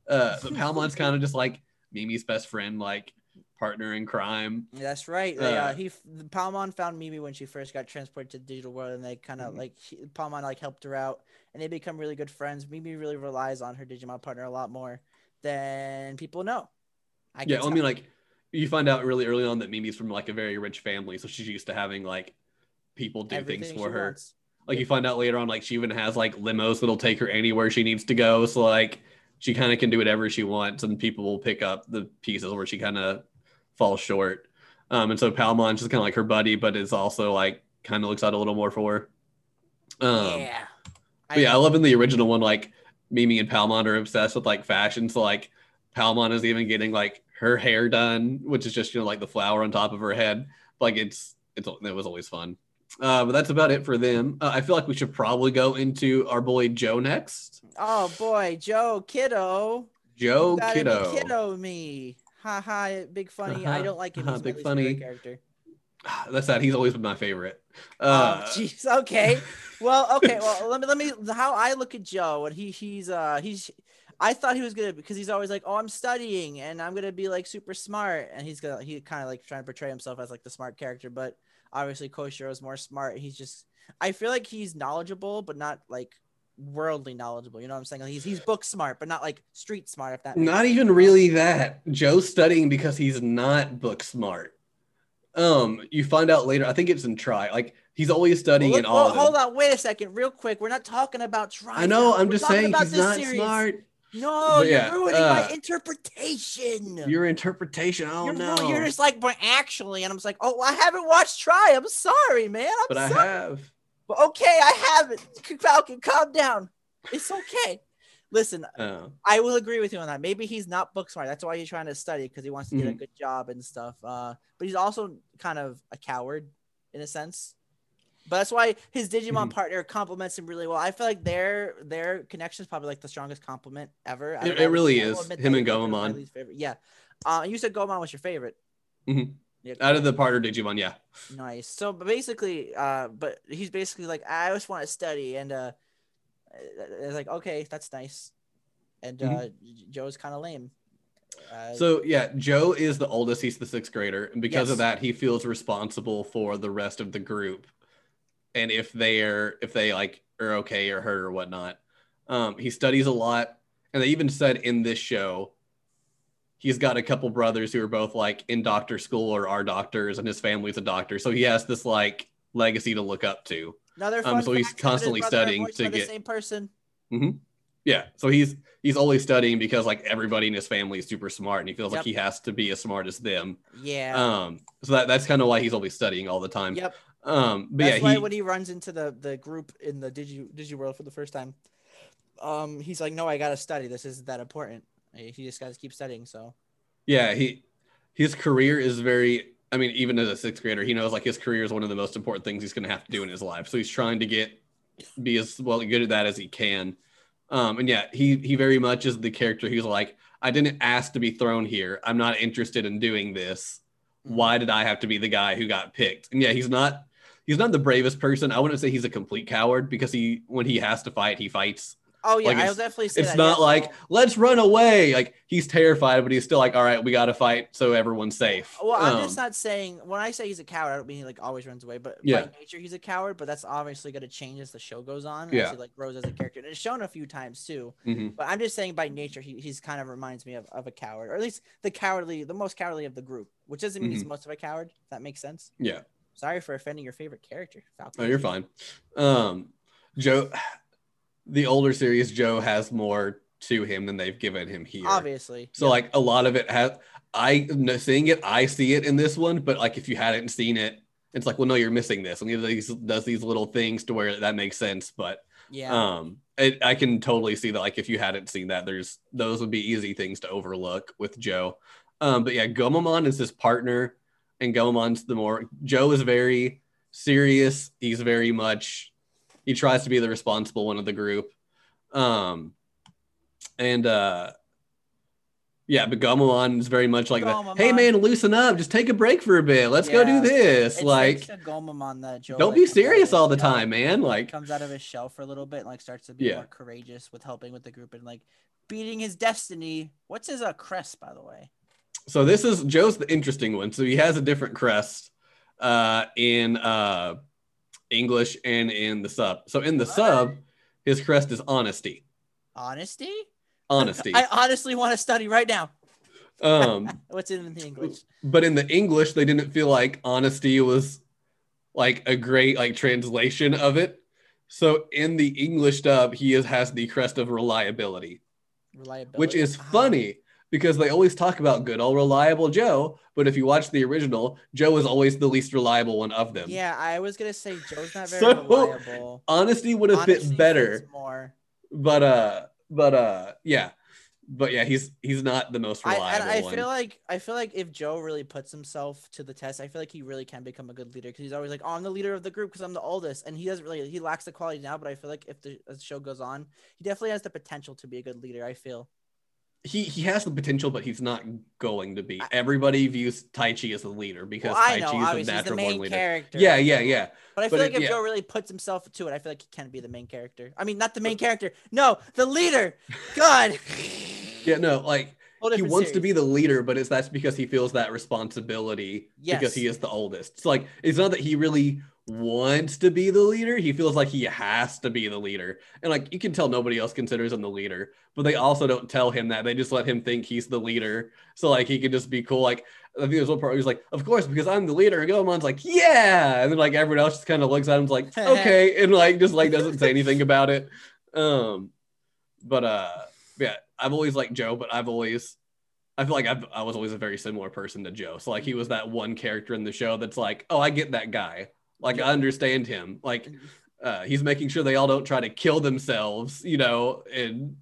Uh, but Palmon's kind of just like Mimi's best friend, like partner in crime. That's right. Uh, Uh, he Palmon found Mimi when she first got transported to the digital world, and they kind of Mhm. like he, Palmon like helped her out, and they become really good friends. Mimi really relies on her Digimon partner a lot more than people know. I yeah, I mean, like you find out really early on that Mimi's from like a very rich family, so she's used to having like people do Everything things for her. Wants. Like you find out later on, like she even has like limos that'll take her anywhere she needs to go. So like she kind of can do whatever she wants, and people will pick up the pieces where she kind of falls short. Um, and so Palmon's just kind of like her buddy, but is also like kind of looks out a little more for her. Um, yeah. But yeah, I love in the original one, like Mimi and Palmon are obsessed with like fashion. So like Palmon is even getting like her hair done, which is just you know like the flower on top of her head. Like it's it's it was always fun. Uh, but that's about it for them. Uh, I feel like we should probably go into our boy Joe next. Oh boy, Joe Kiddo. Joe Kiddo. Kiddo me. Ha ha, big funny. Uh-huh. I don't like him. Uh-huh, big funny character. That's sad. He's always been my favorite. Oh, uh, oh, jeez. Okay. Well, okay. Well, let me let me how I look at Joe and he he's uh he's I thought he was gonna because he's always like, oh, I'm studying and I'm gonna be like super smart, and he's gonna he kind of like trying to portray himself as like the smart character, but obviously Koshiro is more smart. He's just I feel like he's knowledgeable, but not like worldly knowledgeable. You know what I'm saying? Like he's he's book smart, but not like street smart. If that not sense. even really that. Joe's studying because he's not book smart. Um, you find out later. I think it's in Tri Like he's always studying well, in all. Well, hold on, wait a second, real quick. We're not talking about Tri I know. Now. I'm We're just saying he's not series. smart. No, but you're yeah, ruining uh, my interpretation. Your interpretation. Oh no. You're just like, but actually, and I'm just like, oh, I haven't watched Tri. I'm sorry, man. I'm but sorry. I have. But okay, I haven't. Falcon, calm down. It's okay. Listen, oh. I will agree with you on that. Maybe he's not book smart. That's why he's trying to study because he wants to get mm-hmm. a good job and stuff. Uh, but he's also kind of a coward in a sense. But that's why his Digimon mm-hmm. partner complements him really well. I feel like their their connection is probably like the strongest compliment ever. It, it, really is. Him and Gomamon. Yeah. Uh, you said Gomamon was your favorite. Mm-hmm. Yeah, Out of the partner Digimon, yeah. Nice. So, but basically, uh, but he's basically like, I just want to study, and uh, it's like, okay, that's nice. And mm-hmm. uh, Joe's kind of lame. Uh, so yeah, Joe is the oldest. He's the sixth grader, and because yes. of that, he feels responsible for the rest of the group and if they're if they like are okay or hurt or whatnot. Um, he studies a lot, and they even said in this show he's got a couple brothers who are both like in doctor school or are doctors, and his family's a doctor, so he has this like legacy to look up to. Another um, so he's constantly studying to get same person. Mm-hmm. Yeah, so he's he's always studying because like everybody in his family is super smart, and he feels yep. like he has to be as smart as them. Yeah. Um. So that that's kind of why he's always studying all the time. Yep. Um, but That's yeah, why when he runs into the the group in the Digi Digi World for the first time, um, he's like, "No, I gotta study. This isn't that important. He just gotta keep studying." So, yeah, he his career is very. I mean, even as a sixth grader, he knows like his career is one of the most important things he's gonna have to do in his life. So he's trying to get be as well good at that as he can. Um, and yeah, he he very much is the character. He's like, I didn't ask to be thrown here. I'm not interested in doing this. Why did I have to be the guy who got picked? And yeah, he's not he's not the bravest person. I wouldn't say he's a complete coward because he when he has to fight, he fights. Oh yeah, like I'll definitely say it's that, not like let's run away. Like he's terrified, but he's still like, all right, we got to fight so everyone's safe. Well, I'm um, just not saying when I say he's a coward, I don't mean he like always runs away, but yeah. by nature he's a coward. But that's obviously going to change as the show goes on. Yeah, he, like grows as a character, and it's shown a few times too. Mm-hmm. But I'm just saying by nature he he's kind of reminds me of, of a coward, or at least the cowardly, the most cowardly of the group, which doesn't mean mm-hmm. he's most of a coward. If that makes sense. Yeah. Sorry for offending your favorite character, Falcon. Oh, you're fine. Um, Joe, the older series, Joe has more to him than they've given him here. Obviously. So yeah. like a lot of it has I seeing it, I see it in this one, but like if you hadn't seen it, it's like, well, no, you're missing this. And he does these little things to where that makes sense. But yeah, um, it, I can totally see that. Like if you hadn't seen that, there's those would be easy things to overlook with Joe. Um, but yeah, Gomamon is his partner and Gomamon's the more Joe is very serious. He's very much he tries to be the responsible one of the group. Um and uh yeah, but Gomamon is very much like that. Hey man, loosen up. Just take a break for a bit. Let's yeah. go do this. It's like Gomamon don't like, be serious all the time, man. Like comes out of his shell for a little bit and like starts to be yeah. more courageous with helping with the group and like beating his destiny. What's his uh, crest, by the way? So this is Joe's the interesting one. So he has a different crest uh, in uh, English and in the sub. So in the sub, His crest is honesty. Honesty. Honesty. I honestly want to study right now. um, What's in the English? but in the English, they didn't feel like honesty was like a great like translation of it. So in the English dub, he is, has the crest of reliability, Reliability. which is Ah. funny because they always talk about good old reliable Joe. But if you watch the original, Joe is always the least reliable one of them. Yeah, I was gonna say Joe's not very So, reliable. Honesty would have fit better, more. but uh, but uh, yeah, but yeah, he's he's not the most I, reliable and I one. feel like I feel like if Joe really puts himself to the test, I feel like he really can become a good leader because he's always like, "Oh, I'm the leader of the group because I'm the oldest," and he doesn't really he lacks the quality now. But I feel like if the, the show goes on, he definitely has the potential to be a good leader. I feel. He he has the potential, but he's not going to be. Everybody views Taichi as the leader because Well, Taichi is a obviously, he's the natural born leader. character. Yeah, yeah, yeah. But I feel But like it- if yeah. Joe really puts himself to it, I feel like he can be the main character. I mean, not the main character. No, the leader. God. Yeah, no, like he wants to be the leader, but it's that's because he feels that responsibility yes. because he is the oldest. It's like it's not that he really wants to be the leader. He feels like he has to be the leader. And like you can tell nobody else considers him the leader, but they also don't tell him that. They just let him think he's the leader. So like he could just be cool. Like I think there's one part where he's like, Of course, because I'm the leader. And Gomamon's like, Yeah. And then like everyone else just kind of looks at him like, okay, and like just like doesn't say anything about it. Um but uh yeah, I've always liked Joe, but I've always I feel like I've, I was always a very similar person to Joe. So like he was that one character in the show that's like, oh, I get that guy. Like Yeah. I understand him. Like uh, he's making sure they all don't try to kill themselves, you know, and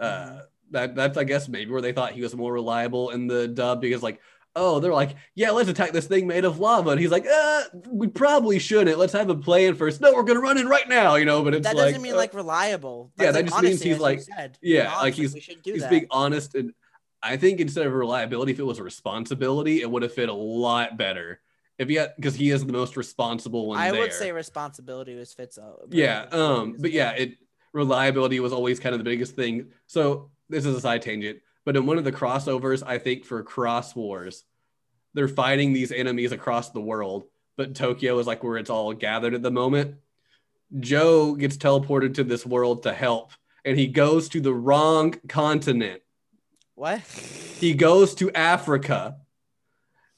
uh, Mhm. that that's I guess maybe where they thought he was more reliable in the dub because like, oh, they're like, yeah, let's attack this thing made of lava, and he's like, uh, we probably shouldn't. Let's have a plan first. No, we're gonna run in right now, you know. But it's that doesn't mean uh, like reliable. yeah, That's, that like, just means he's like- said. yeah, like he's- he's that. being honest and I think instead of reliability, if it was responsibility, it would have fit a lot better. If he had because he is the most responsible one. I there. would say responsibility was fits out. yeah. Um, but yeah, it reliability was always kind of the biggest thing. So this is a side tangent, but in one of the crossovers, I think for Cross Wars, they're fighting these enemies across the world, but Tokyo is like where it's all gathered at the moment. Joe gets teleported to this world to help, and he goes to the wrong continent what? he goes to Africa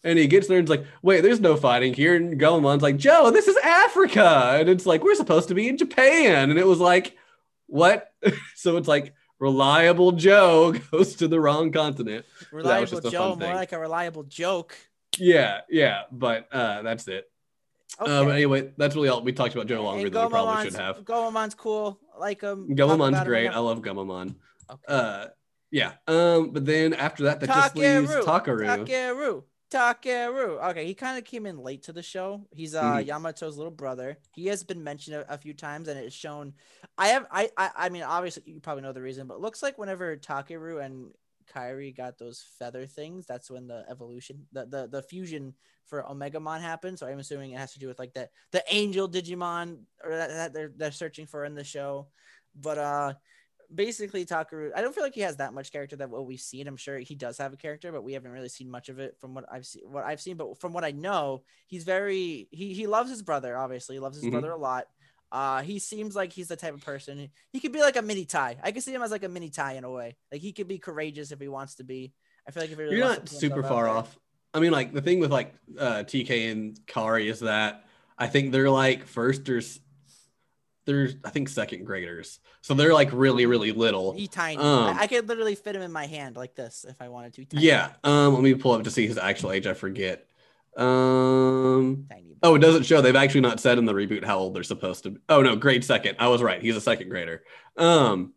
and he gets there and it's like, wait, there's no fighting here. And Gomamon's like, Joe, this is Africa. And it's like, we're supposed to be in Japan. And it was like, what? so it's like, reliable Joe goes to the wrong continent. reliable a Joe, more thing. like a reliable joke. Yeah, yeah. But uh, that's it. Okay. Uh, but anyway, that's really all we talked about Joe longer And than we probably should have. Gomamon's cool. Like him. talk Gomamon's about him great. I love Gomamon. Okay. Uh, yeah. Um, but then after that, that just leaves Takeru. Takaru. Takeru. Takeru. Okay, he kind of came in late to the show. He's uh Mhm. Yamato's little brother. He has been mentioned a, a few times, and it's shown. I have. I, I. I mean, obviously, you probably know the reason, but it looks like whenever Takeru and Kairi got those feather things, that's when the evolution, the the, the fusion for Omegamon happened. So I'm assuming it has to do with like the the angel Digimon or that, that they're they're searching for in the show. But uh basically Takaru, I don't feel like he has that much character that what we've seen. I'm sure he does have a character, but we haven't really seen much of it from what I've seen. What I've seen, but from what I know, he's very he he loves his brother. Obviously, he loves his Mhm. brother a lot. Uh, he seems like he's the type of person. He could be like a mini Tai. I could see him as like a mini Tai in a way. Like he could be courageous if he wants to be. I feel like if he really You're not super out far off. I mean, like the thing with like uh, TK and Kari is that I think they're like firsters. They're I think second graders, so they're like really really little. He tiny. Um, I, I could literally fit him in my hand like this if I wanted to. Tiny, Yeah. Um. Let me pull up to see his actual age. I forget. Um. tiny. Oh, it doesn't show. They've actually not said in the reboot how old they're supposed to be. Oh no, grade second. I was right. He's a second grader. Um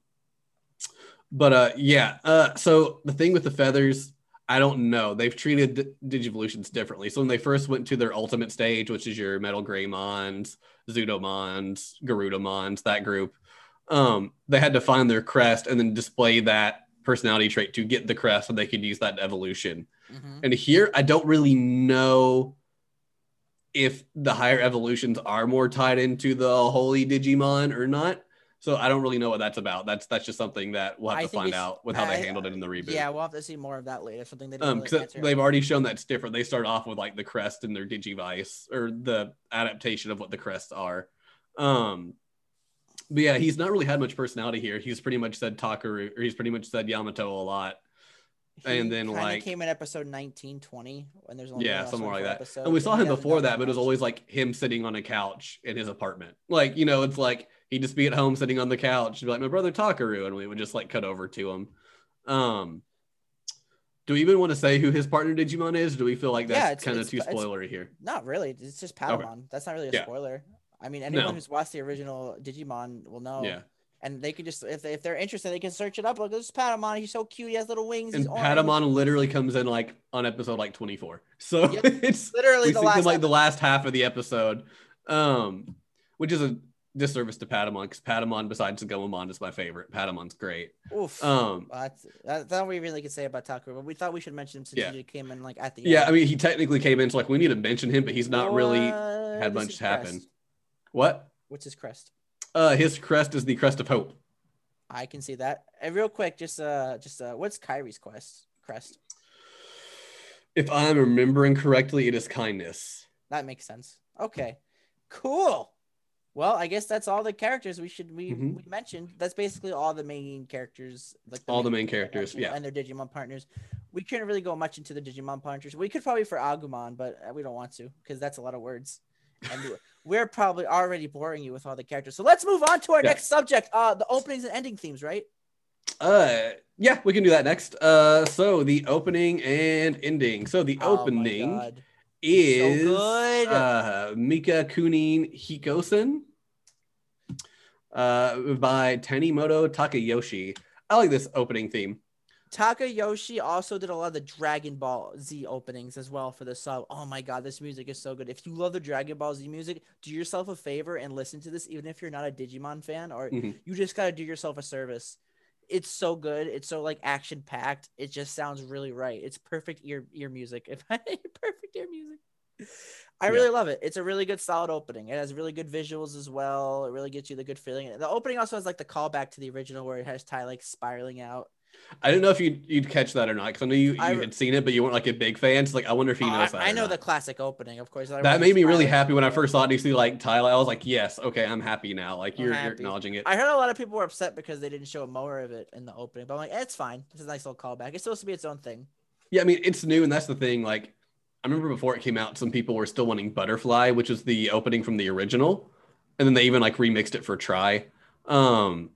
but uh yeah. Uh so the thing with the feathers, I don't know. They've treated Digivolutions differently. So when they first went to their ultimate stage, which is your Metal Greymons, Zudomons, Garudamons, that group, um, they had to find their crest and then display that personality trait to get the crest so they could use that evolution. Mhm. And here, I don't really know if the higher evolutions are more tied into the holy Digimon or not. So I don't really know what that's about. That's that's just something that we'll have I to find out with how they handled it in the reboot. Yeah, we'll have to see more of that later. Something they didn't Um, really they've already shown that's different. They start off with like the crest and their Digivice or the adaptation of what the crests are. Um, But yeah, he's not really had much personality here. He's pretty much said Takaru, or he's pretty much said Yamato a lot. And then, like- came in episode 19, 20, when there's only Yeah, somewhere like that. episodes, And we saw him before that, but it was always like him sitting on a couch in his apartment. Like, you know, it's like he'd just be at home sitting on the couch and be like, my brother Takaru. And we would just like cut over to him. Um, do we even want to say who his partner Digimon is? Do we feel like that's it's- kind of too spoilery here? Not really. It's just Patamon. That's not really a Yeah. spoiler. I mean, anyone No. who's watched the original Digimon will know. Yeah. And they could just, if, they, if they're interested, they can search it up. Like, this is Patamon. He's so cute. He has little wings. And he's orange." Patamon literally comes in like on episode like 24. So Yep. it's literally the last. him like the last half of the episode. Um, which is a disservice to Patamon because Patamon, besides the Gomamon, is my favorite. Patamon's great. Oof. Um, that's, that's all we really could say about Takaru, but we thought we should mention him since Yeah. he came in like at the Yeah, end. I mean, he technically came in, so like we need to mention him, but he's not really had much happen. crest? What? What's his crest? Uh, his crest is the crest of hope. I can see that. And real quick, just uh, just uh, what's Kyrie's quest? Crest. If I'm remembering correctly, it is kindness. That makes sense. Okay, cool. Well, I guess that's all the characters we should we, Mhm. we mentioned. That's basically all the main characters, like All the main characters, yeah. and their Digimon partners. We couldn't really go much into the Digimon partners. We could probably for Agumon, but uh, we don't want to because that's a lot of words, and we- we're probably already boring you with all the characters. So let's move on to our Yeah. next subject. Uh, the openings and ending themes, right? Uh, yeah, we can do that next. Uh, so the opening and ending. So the Oh opening. Is good. uh, Mika Kunin Hikosen uh, by Tanimoto Takayoshi. I like this opening theme. Takayoshi also did a lot of the Dragon Ball Z openings as well for the sub. Oh my god, this music is so good. If you love the Dragon Ball Z music, do yourself a favor and listen to this, even if you're not a Digimon fan, or Mhm. you just gotta do yourself a service. It's so good. It's so like action packed. It just sounds really right. It's perfect ear ear music. If I perfect ear music. I Yeah. really love it. It's a really good solid opening. It has really good visuals as well. It really gets you the good feeling. The opening also has like the callback to the original where it has Tai like spiraling out. I don't know if you'd, you'd catch that or not because I know you, you I- had seen it, but you weren't like a big fan. So like, I wonder if he knows I, that. I or know not. the classic opening, of course. That made me really happy when I first saw it. You see like Tyler, I was like, yes, okay, I'm happy now. Like you're, you're acknowledging it. I heard a lot of people were upset because they didn't show more of it in the opening, but I'm like, eh, it's fine. It's a nice little callback. It's supposed to be its own thing. Yeah, I mean it's new, and that's the thing. Like, I remember before it came out, some people were still wanting Butterfly, which was the opening from the original, and then they even like remixed it for Tri. Um,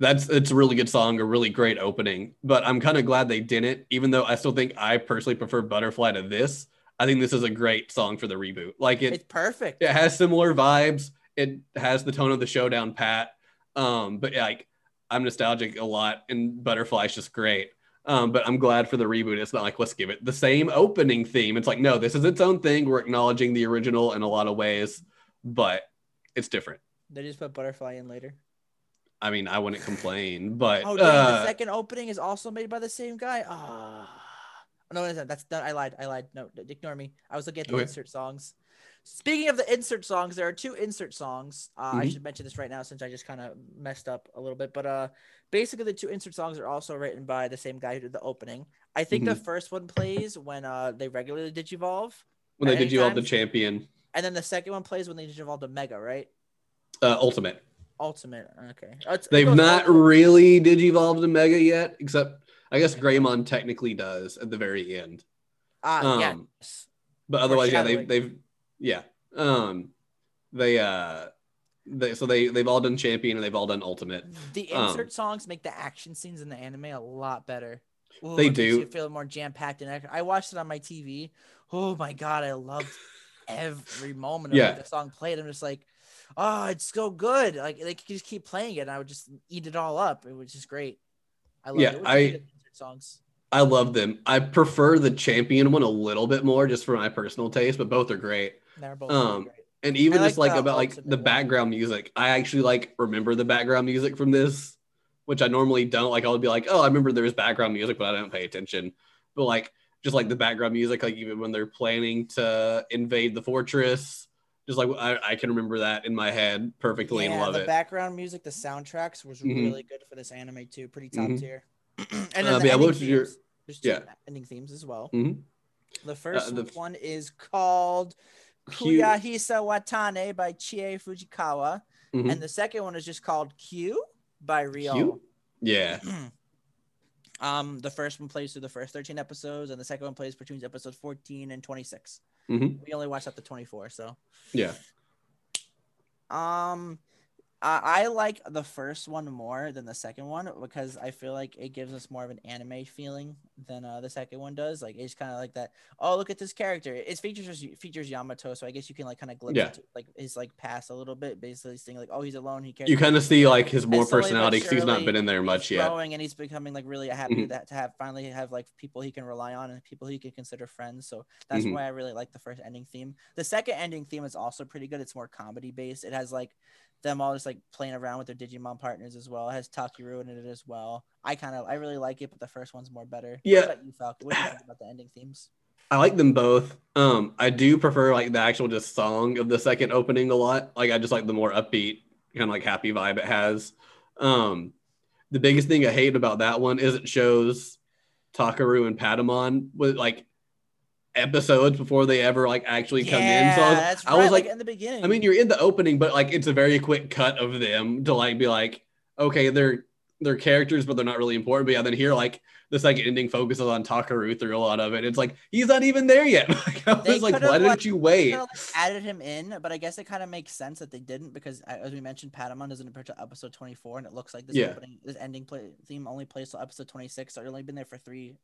that's it's a really good song, a really great opening. But I'm kind of glad they didn't, even though I still think I personally prefer Butterfly to this. I think this is a great song for the reboot. Like it, It's perfect. it has similar vibes. It has the tone of the showdown pat. Um, but like I'm nostalgic a lot, and Butterfly's just great. Um, but I'm glad for the reboot. It's not like let's give it the same opening theme. It's like no, this is its own thing. We're acknowledging the original in a lot of ways, but it's different. They just put Butterfly in later. I mean, I wouldn't complain, but Oh, the uh, second opening is also made by the same guy. Ah, no, no, no, that's done. I lied. I lied. No, ignore me. I was looking at the Okay. insert songs. Speaking of the insert songs, there are two insert songs. Uh, I Mhm. should mention this right now since I just kind of messed up a little bit. But uh, basically, the two insert songs are also written by the same guy who did the opening. I think the first one plays when uh they regularly digivolve, when they at did any you all the champion and then the second one plays when they digivolve to Mega, right? uh, ultimate. Ultimate. Okay. Oh, it's- They've not Ultimate. really digivolved to Mega yet, except I guess Greymon technically does at the very end. Ah, um, yes. but otherwise yeah they've, they've yeah um they uh they so they they've all done champion and they've all done ultimate The Um, insert songs make the action scenes in the anime a lot better. Ooh, They do. You feel more jam packed and I watched it on my TV. Oh my god, I loved every moment of Yeah. the song played. I'm just like, oh, it's so good. Like they could just keep playing it, and I would just eat it all up. It was just great. I love Yeah, it. I- songs. i love them i prefer the champion one a little bit more just for my personal taste but both are great They're both um, great. and even just like about like the background music i actually like remember the background music from this which i normally don't like i would be like oh i remember there was background music but i don't pay attention but like just like the background music like even when they're planning to invade the fortress just like i, I can remember that in my head perfectly and yeah, love the it background music, the soundtracks was Mhm. really good for this anime too. Pretty top Mhm. tier. and Uh, then but the yeah, ending what was your- themes. There's two yeah. ending themes as well. Mhm. The first the- one is called Kuyahisa Watane by Chiai Fujikawa. Mhm. and the second one is just called Q by Reol. Q? Yeah. um, the first one plays through the first 13 episodes, and the second one plays between episodes 14 and 26. Mhm. We only watched up to 24, so Yeah. um, I, I like the first one more than the second one because I feel like it gives us more of an anime feeling than uh, the second one does. Like it's kind of like that. Oh, look at this character. It features features Yamato, so I guess you can like kind of glimpse Yeah. into, like his like past a little bit, basically saying like, oh, he's alone. He cares. You kind of see like his more slowly personality because he's not been in there much yet. growing and he's becoming like really happy Mhm. that to have finally have like people he can rely on and people he can consider friends. So that's Mhm. why I really like the first ending theme. The second ending theme is also pretty good. It's more comedy based. It has like them all just like playing around with their Digimon partners as well. It has Takiru in it as well. I kind of I really like it, but the first one's more better. Yeah. What about you, Falcon? What do you think about the ending themes? I like them both. Um, I do prefer like the actual just song of the second opening a lot. Like I just like the more upbeat, kind of like happy vibe it has. Um, the biggest thing I hate about that one is it shows Takaru and Patamon with like episodes before they ever like actually come in. So I was, that's I was right, like, in the beginning. I mean, you're in the opening, but like it's a very quick cut of them to like be like, okay, they're they're characters, but they're not really important. But yeah, then here like the second ending focuses on Takaru through a lot of it. It's like he's not even there yet. like, I They was like, why didn't you wait? kinda, like, added him in, but I guess it kind of makes sense that they didn't because, as we mentioned, Patamon doesn't appear to episode 24, and it looks like this Yeah. opening, this ending play, theme only plays till episode 26. So it's only been there for three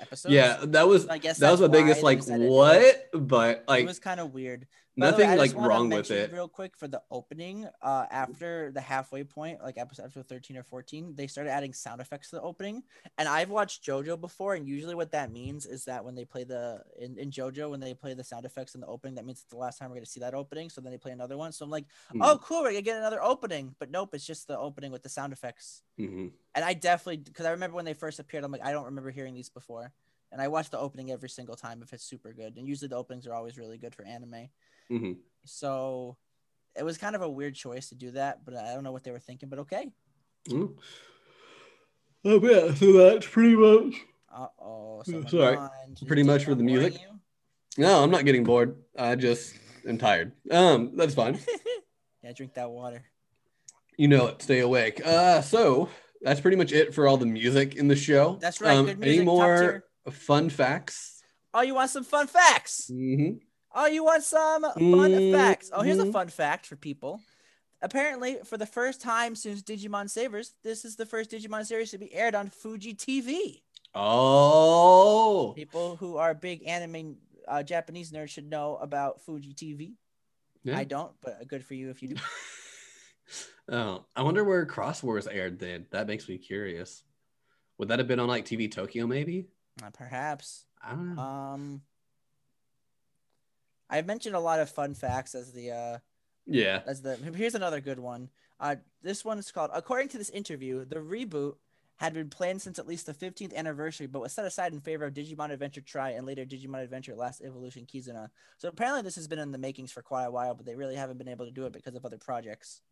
episodes. Yeah, that was I guess that was my biggest like decided to do what, but like it was kind of weird. The way, nothing like wrong with it. Real quick for the opening, uh, after the halfway point, like episode episode 13 or 14, they started adding sound effects to the opening. And I've watched JoJo before, and usually what that means is that when they play the in, in JoJo, when they play the sound effects in the opening, that means it's the last time we're gonna see that opening. So then they play another one. So I'm like, Hmm. oh, cool, we're gonna get another opening. But nope, it's just the opening with the sound effects. Mhm. And I definitely, because I remember when they first appeared, I'm like, I don't remember hearing these before. And I watch the opening every single time if it's super good. And usually the openings are always really good for anime. Mhm. So it was kind of a weird choice to do that, but I don't know what they were thinking. But okay. Mm. Oh yeah, so that's pretty much. Uh oh. Sorry. Pretty much for the music. No, I'm not getting bored. I just am tired. Um, that's fine. yeah, drink that water. You know it. Stay awake. Uh, so that's pretty much it for all the music in the show. That's right, Um, any music, top more fun facts? Oh, you want some fun facts? hmm Oh, you want some fun Mhm, facts? Oh, here's a mhm. fun fact for people. Apparently, for the first time since Digimon Savers, this is the first Digimon series to be aired on Fuji TV. Oh, People who are big anime uh, Japanese nerds should know about Fuji TV. yeah. I don't, but good for you if you do. oh, I wonder where Cross Wars aired. Then that makes me curious. Would that have been on like TV Tokyo? Maybe. Uh, perhaps. I don't know. Um, I've mentioned a lot of fun facts as the uh, yeah. as the here's another good one. Uh, this one is called according to this interview, the reboot had been planned since at least the 15th anniversary, but was set aside in favor of Digimon Adventure Tri and later Digimon Adventure Last Evolution Kizuna. So apparently this has been in the makings for quite a while, but they really haven't been able to do it because of other projects.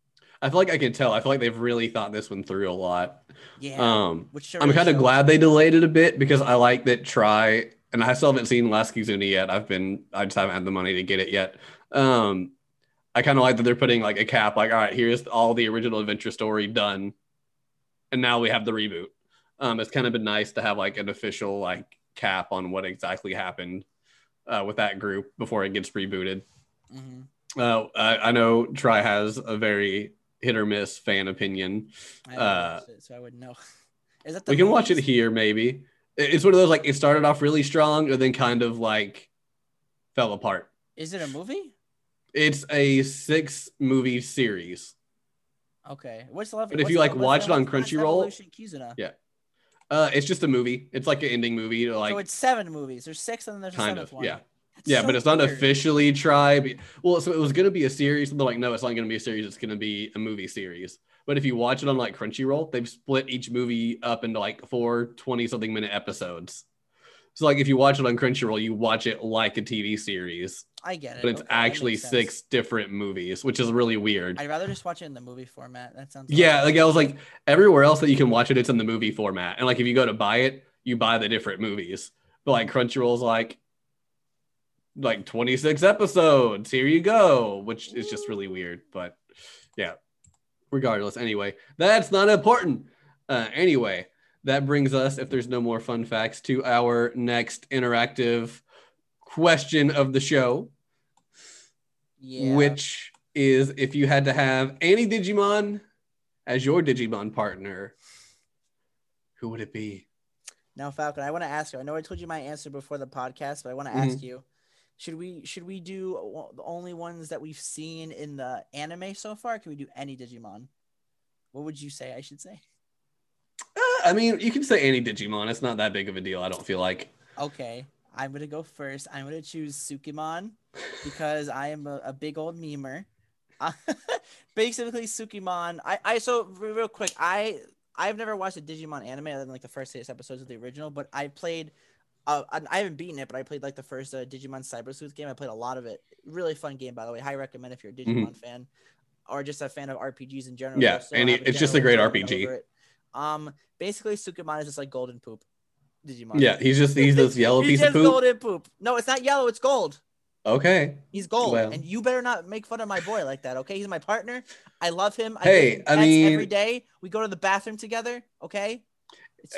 I feel like I can tell. I feel like they've really thought this one through a lot. Yeah, Um, which I'm kind of glad they delayed it a bit because I like that Tri and I still haven't seen Last Kizuna yet. I've been I just haven't had the money to get it yet. Um I kind of like that they're putting like a cap like all right, here's all the original adventure story done. And now we have the reboot. Um it's kind of been nice to have like an official like cap on what exactly happened uh, with that group before it gets rebooted. Mhm. Uh, I, I know Tri has a very hit or miss fan opinion. I Uh, it, so I wouldn't know. Is that the we can watch it here maybe it's one of those like it started off really strong and then kind of like fell apart Is it a movie? it's a six movie series Okay. What's the level? But if you, like, the- watch it on what's the last Crunchyroll- Yeah, uh it's just a movie it's like an ending movie like so it's seven movies. There's six, and then there's a kind of one. yeah That's yeah so but it's not weird. officially tribe well so it was going to be a series and they're like no it's not going to be a series it's going to be a movie series but if you watch it on like crunchyroll they've split each movie up into like four 20 something minute episodes. So like if you watch it on crunchyroll you watch it like a tv series. I get it. but it's okay, actually six different movies which is really weird. I'd rather just watch it in the movie format. That sounds. yeah like i was like everywhere else that you can watch it it's in the movie format. And like if you go to buy it you buy the different movies. But like crunchyroll's like like 26 episodes. Here you go which is just really weird but yeah regardless. Anyway, that's not important. Uh, anyway, that brings us, if there's no more fun facts, to our next interactive question of the show, Yeah. which is if you had to have any Digimon as your Digimon partner, who would it be? Now, Falcon, I want to ask you. I know I told you my answer before the podcast, but I want to Mhm. ask you: Should we should we do the only ones that we've seen in the anime so far? Can we do any Digimon? What would you say I should say? Uh, I mean, you can say any Digimon. It's not that big of a deal. I don't feel like. Okay, I'm gonna go first. I'm gonna choose Sukamon because I am a, a big old memer. Uh, basically, Sukamon. I, I so real quick. I I've never watched a Digimon anime other than like the first six episodes of the original, but I played. Uh, I haven't beaten it, but I played like the first uh, Digimon Cyber Sleuth game. I played a lot of it. Really fun game, by the way. High recommend if you're a Digimon fan or just a fan of RPGs in general. Yeah, So and it- it's just a great RPG. Um, basically, Sukamon is just like golden poop. Digimon. Yeah, he's just he's this yellow He's piece of poop. golden poop. No, it's not yellow. It's gold. Okay. He's gold, Well. and you better not make fun of my boy like that. Okay, he's my partner. I love him. I Hey, him I mean- every day we go to the bathroom together. Okay,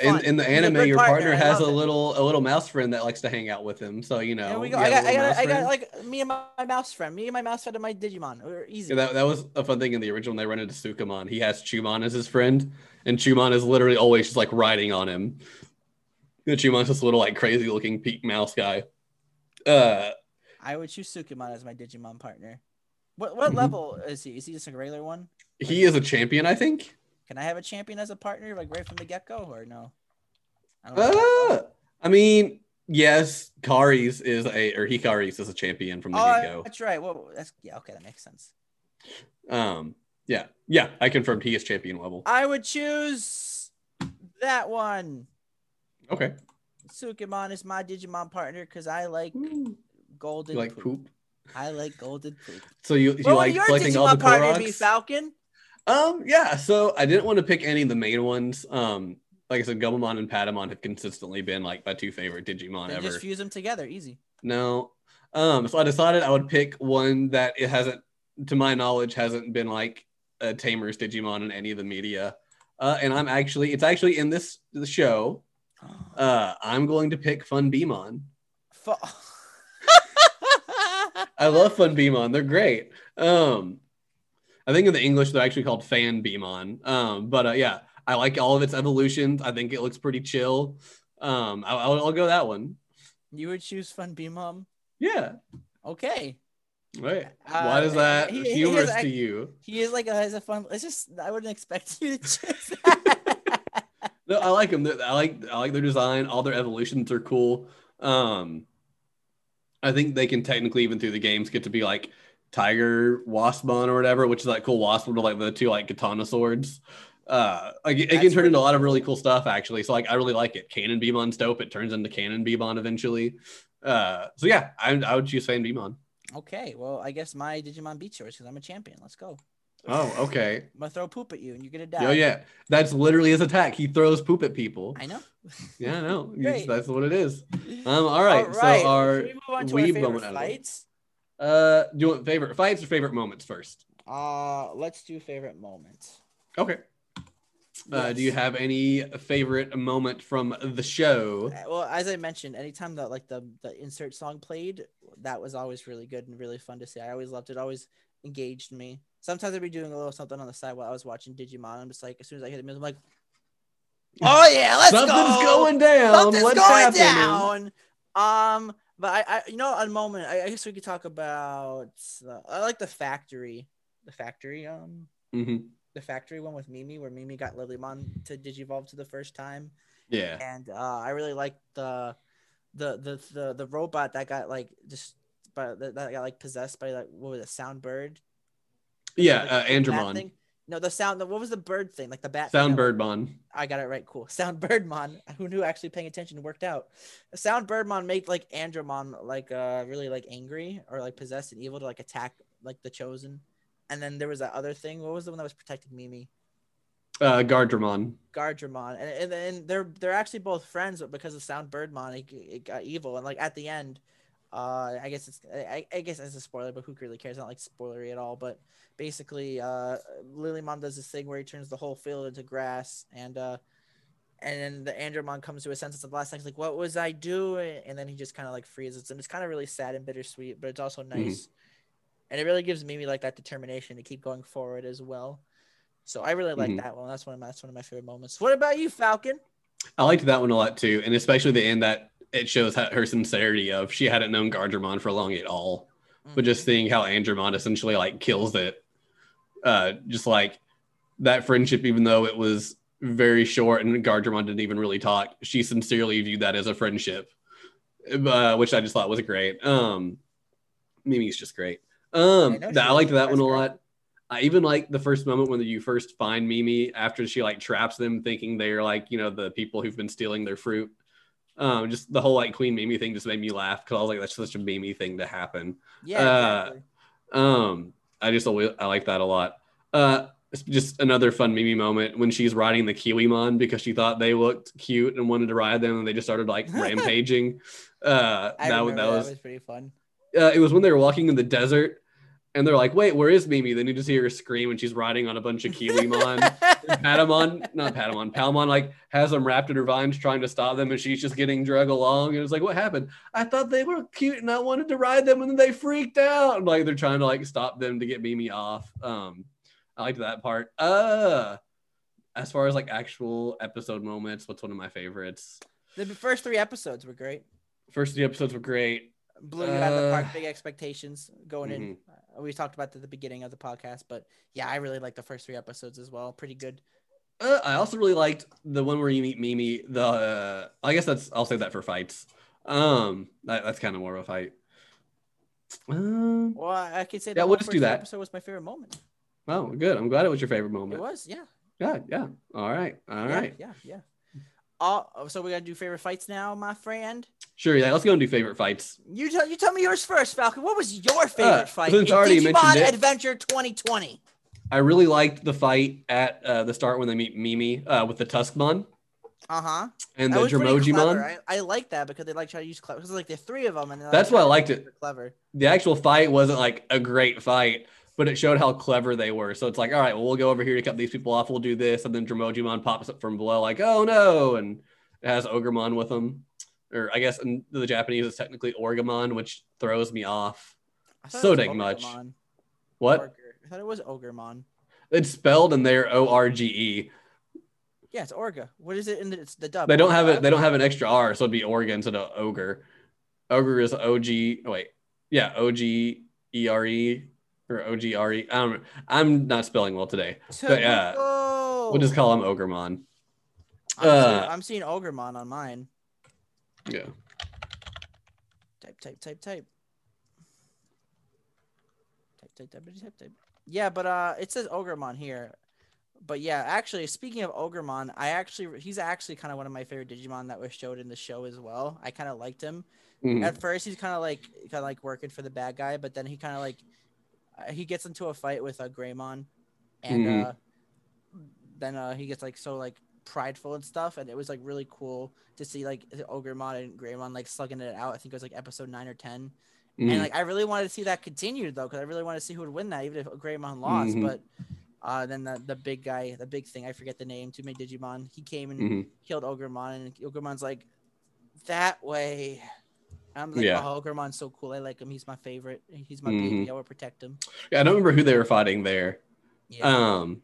In, in the anime, your partner has a little a little mouse friend that likes to hang out with him. So you know, There you go. have I got, I got, I got like me and my, my mouse friend. Me and my mouse friend and my Digimon. We're easy. Yeah, that, that was a fun thing in the original. When they run into Sukamon. He has Chumon as his friend, and Chumon is literally always just like riding on him. And Chumon's this little like crazy looking peak mouse guy. Uh, I would choose Sukamon as my Digimon partner. What what Mhm. level is he? Is he just a regular one? he is a champion, I think. Can I have a champion as a partner, like right from the get go, or no? I. Uh, I mean, yes, Kari's is a or Hikari's is a champion from the oh, get go. that's right. Well, that's yeah. Okay, that makes sense. Um, yeah, yeah, I confirmed he is champion level. I would choose that one. Okay, Sukamon is my Digimon partner because I like you golden like poop. poop. I like golden poop. So you you would like collecting all the Digimon partner be, Falcon? Um, yeah. So I didn't want to pick any of the main ones. Um, like I said, Gomamon and Patamon have consistently been like my two favorite Digimon Then ever. just fuse them together, easy. No. Um, so I decided I would pick one that it hasn't, to my knowledge, hasn't been like a Tamer's Digimon in any of the media. Uh, and I'm actually, it's actually in this the show. Uh, I'm going to pick Funbeemon. Fu- I love Funbeemon. They're great. Um, I think in the English they're actually called Fanbeemon. Um, but uh, yeah, I like all of its evolutions. I think it looks pretty chill. Um, I, I'll, I'll go that one. you would choose Fun Bee Mom. Yeah. Okay. Right. Uh, Why is that he- he humorous is to you? He is like a, has a fun. It's just I wouldn't expect you to choose. No, I like them. I like I like their design. All their evolutions are cool. Um, I think they can technically even through the games get to be like Tiger Waspmon or whatever, which is like cool wasp with like the two like katana swords. Uh, like it, it can turn into a lot of really cool stuff actually. So like I really like it. Cannonbeemon's dope. It turns into Cannonbeemon eventually. Uh, so yeah, I, I would choose Fanbeemon. okay, well I guess my Digimon beats yours because I'm a champion. Let's go. Oh, okay. I'm gonna throw poop at you and you're gonna die. Oh yeah, that's literally his attack. He throws poop at people. I know. Yeah, I know. That's what it is. Um, all right. All right. So our we move on to our favorite moment out of the way. fights? Uh, do you want favorite fights or favorite moments first? Uh, let's do favorite moments. Okay. Uh, do you have any favorite moment from the show? Uh, Well, as I mentioned, anytime that like the the insert song played, that was always really good and really fun to see. I always loved it. Always engaged me. Sometimes I'd be doing a little something on the side while I was watching Digimon. I'm just like, as soon as I hear the music, I'm like, oh yeah, let's Something's go. going down. Something's What's going happening? down. Um, but I, I, you know, a moment. I, I guess we could talk about. Uh, I like the factory, the factory. Um, Mhm. the factory one with Mimi, where Mimi got Lilymon to digivolve to the first time Yeah. and uh, I really like the, the the the the robot that got like just but that, got like possessed by like what was it sound bird Yeah. Uh, Andromon. No the sound the, what was the bird thing? Like the bat Sound Birdmon. I got it right. Cool. Sound birdmon who knew actually paying attention worked out. Sound birdmon made like Andromon like uh really like angry or like possessed and evil to like attack like the chosen. And then there was that other thing. What was the one that was protecting Mimi? Uh, Guardromon. Guardromon, and, and and they're they're actually both friends, but because of Sound Birdmon, it, it got evil. And like at the end, Uh, I guess it's I, I guess it's a spoiler, but who really cares? Not like spoilery at all. But basically, uh, Lilymon does this thing where he turns the whole field into grass, and uh, and then the Andromon comes to a sense at the last thing, like, "What was I doing?" And then he just kind of like freezes, and it's kind of really sad and bittersweet, but it's also nice, and it really gives Mimi like that determination to keep going forward as well. So I really like Mhm. that one. That's one of my that's one of my favorite moments. What about you, Falcon? I liked that one a lot too, and especially the end that it shows her sincerity of she hadn't known Guardromon for long at all, but just seeing how Andromon essentially like kills it, uh, just like that friendship, even though it was very short and Guardromon didn't even really talk, she sincerely viewed that as a friendship, uh, which I just thought was great. Um, Mimi's just great. Um, I I liked that one a lot. I even like the first moment when you first find Mimi after she like traps them, thinking they're like you know the people who've been stealing their fruit. Um, just the whole like Queen Mimi thing just made me laugh because I was like, that's such a Mimi thing to happen. Yeah, Uh, exactly. Um, I just always I like that a lot. Uh, it's just another fun Mimi moment when she's riding the Kiwimon because she thought they looked cute and wanted to ride them, and they just started like rampaging. Uh, I that, was- that was was pretty fun. uh, it was when they were walking in the desert. And they're like, wait, where is Mimi? Then you just hear her scream and she's riding on a bunch of Kiwimon. Patamon, not Patamon, Palmon like has them wrapped in her vines trying to stop them, and she's just getting drug along. And it's like, what happened? I thought they were cute and I wanted to ride them, and then they freaked out. And like they're trying to like stop them to get Mimi off. Um, I liked that part. Uh as far as like actual episode moments, what's one of my favorites? the first three episodes were great. First three episodes were great. Blew you out of the park. Uh, Big expectations going in. Uh, We talked about at the beginning of the podcast, but yeah, I really like the first three episodes as well. Pretty good. Uh, I also really liked the one where you meet Mimi. The uh, I guess that's I'll say that for fights. Um, that, that's kind of more of a fight. Um, Well, I could say Yeah, we'll just do that. episode was my favorite moment. oh, good. I'm glad it was your favorite moment. It was, yeah. Yeah, yeah. All right, all yeah, right. Yeah, yeah. Uh, so we gotta do favorite fights now, my friend. Sure. Yeah, let's go and do favorite fights. You tell you tell me yours first, Falcon. What was your favorite Uh, fight since in I already mentioned Digimon it- Adventure 2020? I really liked the fight at uh, the start when they meet Mimi uh, with the Tuskmon Uh huh. and That the clever. I, I like that because they like try to use clever. Because like the three of them, and That's like, why I liked it. Clever. The actual fight wasn't like a great fight, but it showed how clever they were. So it's like, all right, well, we'll go over here to cut these people off. We'll do this, and then Drimogemon pops up from below, like, oh no, and it has Ogremon with him, or I guess in the Japanese it's technically Orgamon, which throws me off. I thought it So dang much. What? Orger. I thought it was Ogremon. It's spelled in there O R G E. Yeah, it's Orga. What is it in the, it's the dub? They don't have it. They don't have an extra R, so it'd be Orga instead of ogre. Ogre is O G. Wait, yeah, O G E R E or O G R E. Don't. I'm not spelling well today. But, yeah, Tabuko! We'll just call him Ogremon. I'm, uh, seeing, I'm seeing Ogremon on mine. Yeah. Type, type, type, type. Type, type, type, type, type. Yeah, but uh, it says Ogremon here. But yeah, actually, speaking of Ogremon, I actually he's actually kind of one of my favorite Digimon that was showed in the show as well. I kind of liked him. Mhm. At first, he's kind of like kind of like working for the bad guy, but then he kind of like uh, he gets into a fight with a uh, Greymon, and Mhm. uh, then uh, he gets like so like prideful and stuff, and it was like really cool to see like the Ogremon and Greymon like slugging it out. I think it was like episode nine or 10 Mhm. and like I really wanted to see that continued though, because I really wanted to see who would win that, even if Greymon lost. Mhm. But uh, then the, the big guy, the big thing, I forget the name, Too many Digimon, he came and Mhm. killed Ogremon, and Ogremon's like, that way. I'm like, Yeah. oh, Ogremon's so cool. I like him. He's my favorite. He's my Mhm. baby. I will protect him. Yeah, I don't remember who they were fighting there. Yeah. Um,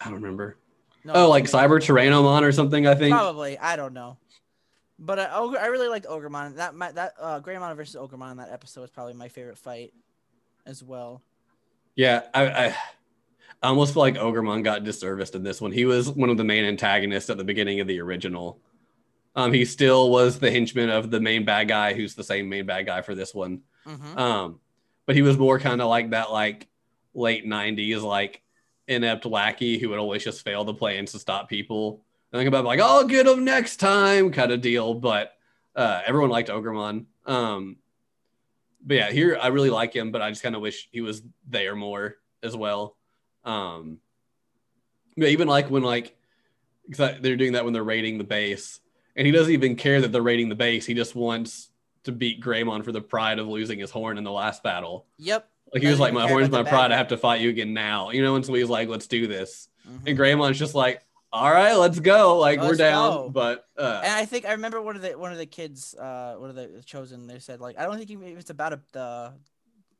I don't remember. No, oh, like Cyber. Tyrannomon or something. I think. Probably. I don't know. But uh, Ogre, I really liked Ogremon. That my, that uh, Greymon versus Ogremon in that episode was probably my favorite fight, as well. Yeah, I, I, I almost feel like Ogremon got disserviced in this one. He was one of the main antagonists at the beginning of the original. Um, he still was the henchman of the main bad guy, who's the same main bad guy for this one. hmm Um, but he was more kind of like that, like late '90s, like inept lackey who would always just fail the plans to stop people. And think about like, I'll get him next time, kind of deal. But uh, everyone liked Ogremon. Um, but yeah, here I really like him, but I just kind of wish he was there more as well. Um, but even like when like because they're doing that when they're raiding the base, and he doesn't even care that they're raiding the base. He just wants to beat Greymon for the pride of losing his horn in the last battle. Yep. Like he was like, "My horn's my pride. I have to fight you again now." You know, and so he's like, "Let's do this." Mhm. And Greymon's just like, "All right, let's go. Like we're down." go. But uh, And I think I remember one of the one of the kids, uh, one of the chosen. They said like, I don't think it's about a, the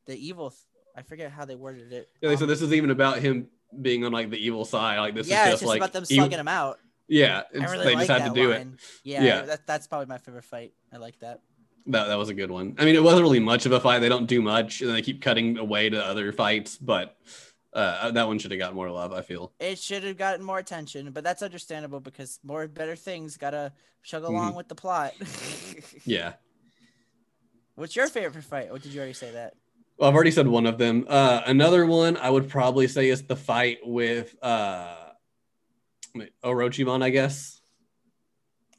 the evil. th- I forget how they worded it. yeah, they Um, said this isn't even about him being on like the evil side. Like this yeah, is it's just just like about them he- slugging him out. Yeah, it's- really they like just had to do it. Yeah, Yeah. That, that's probably my favorite fight. I like that. That that was a good one. I mean, it wasn't really much of a fight. They don't do much, and they keep cutting away to other fights. But uh, that one should have got more love. I feel. It should have gotten more attention, but that's understandable because more better things gotta chug along with the plot. Yeah. What's your favorite fight? Or did you already say that? Well, I've already said one of them. Uh, another one I would probably say is the fight with uh, Orochimon, I guess.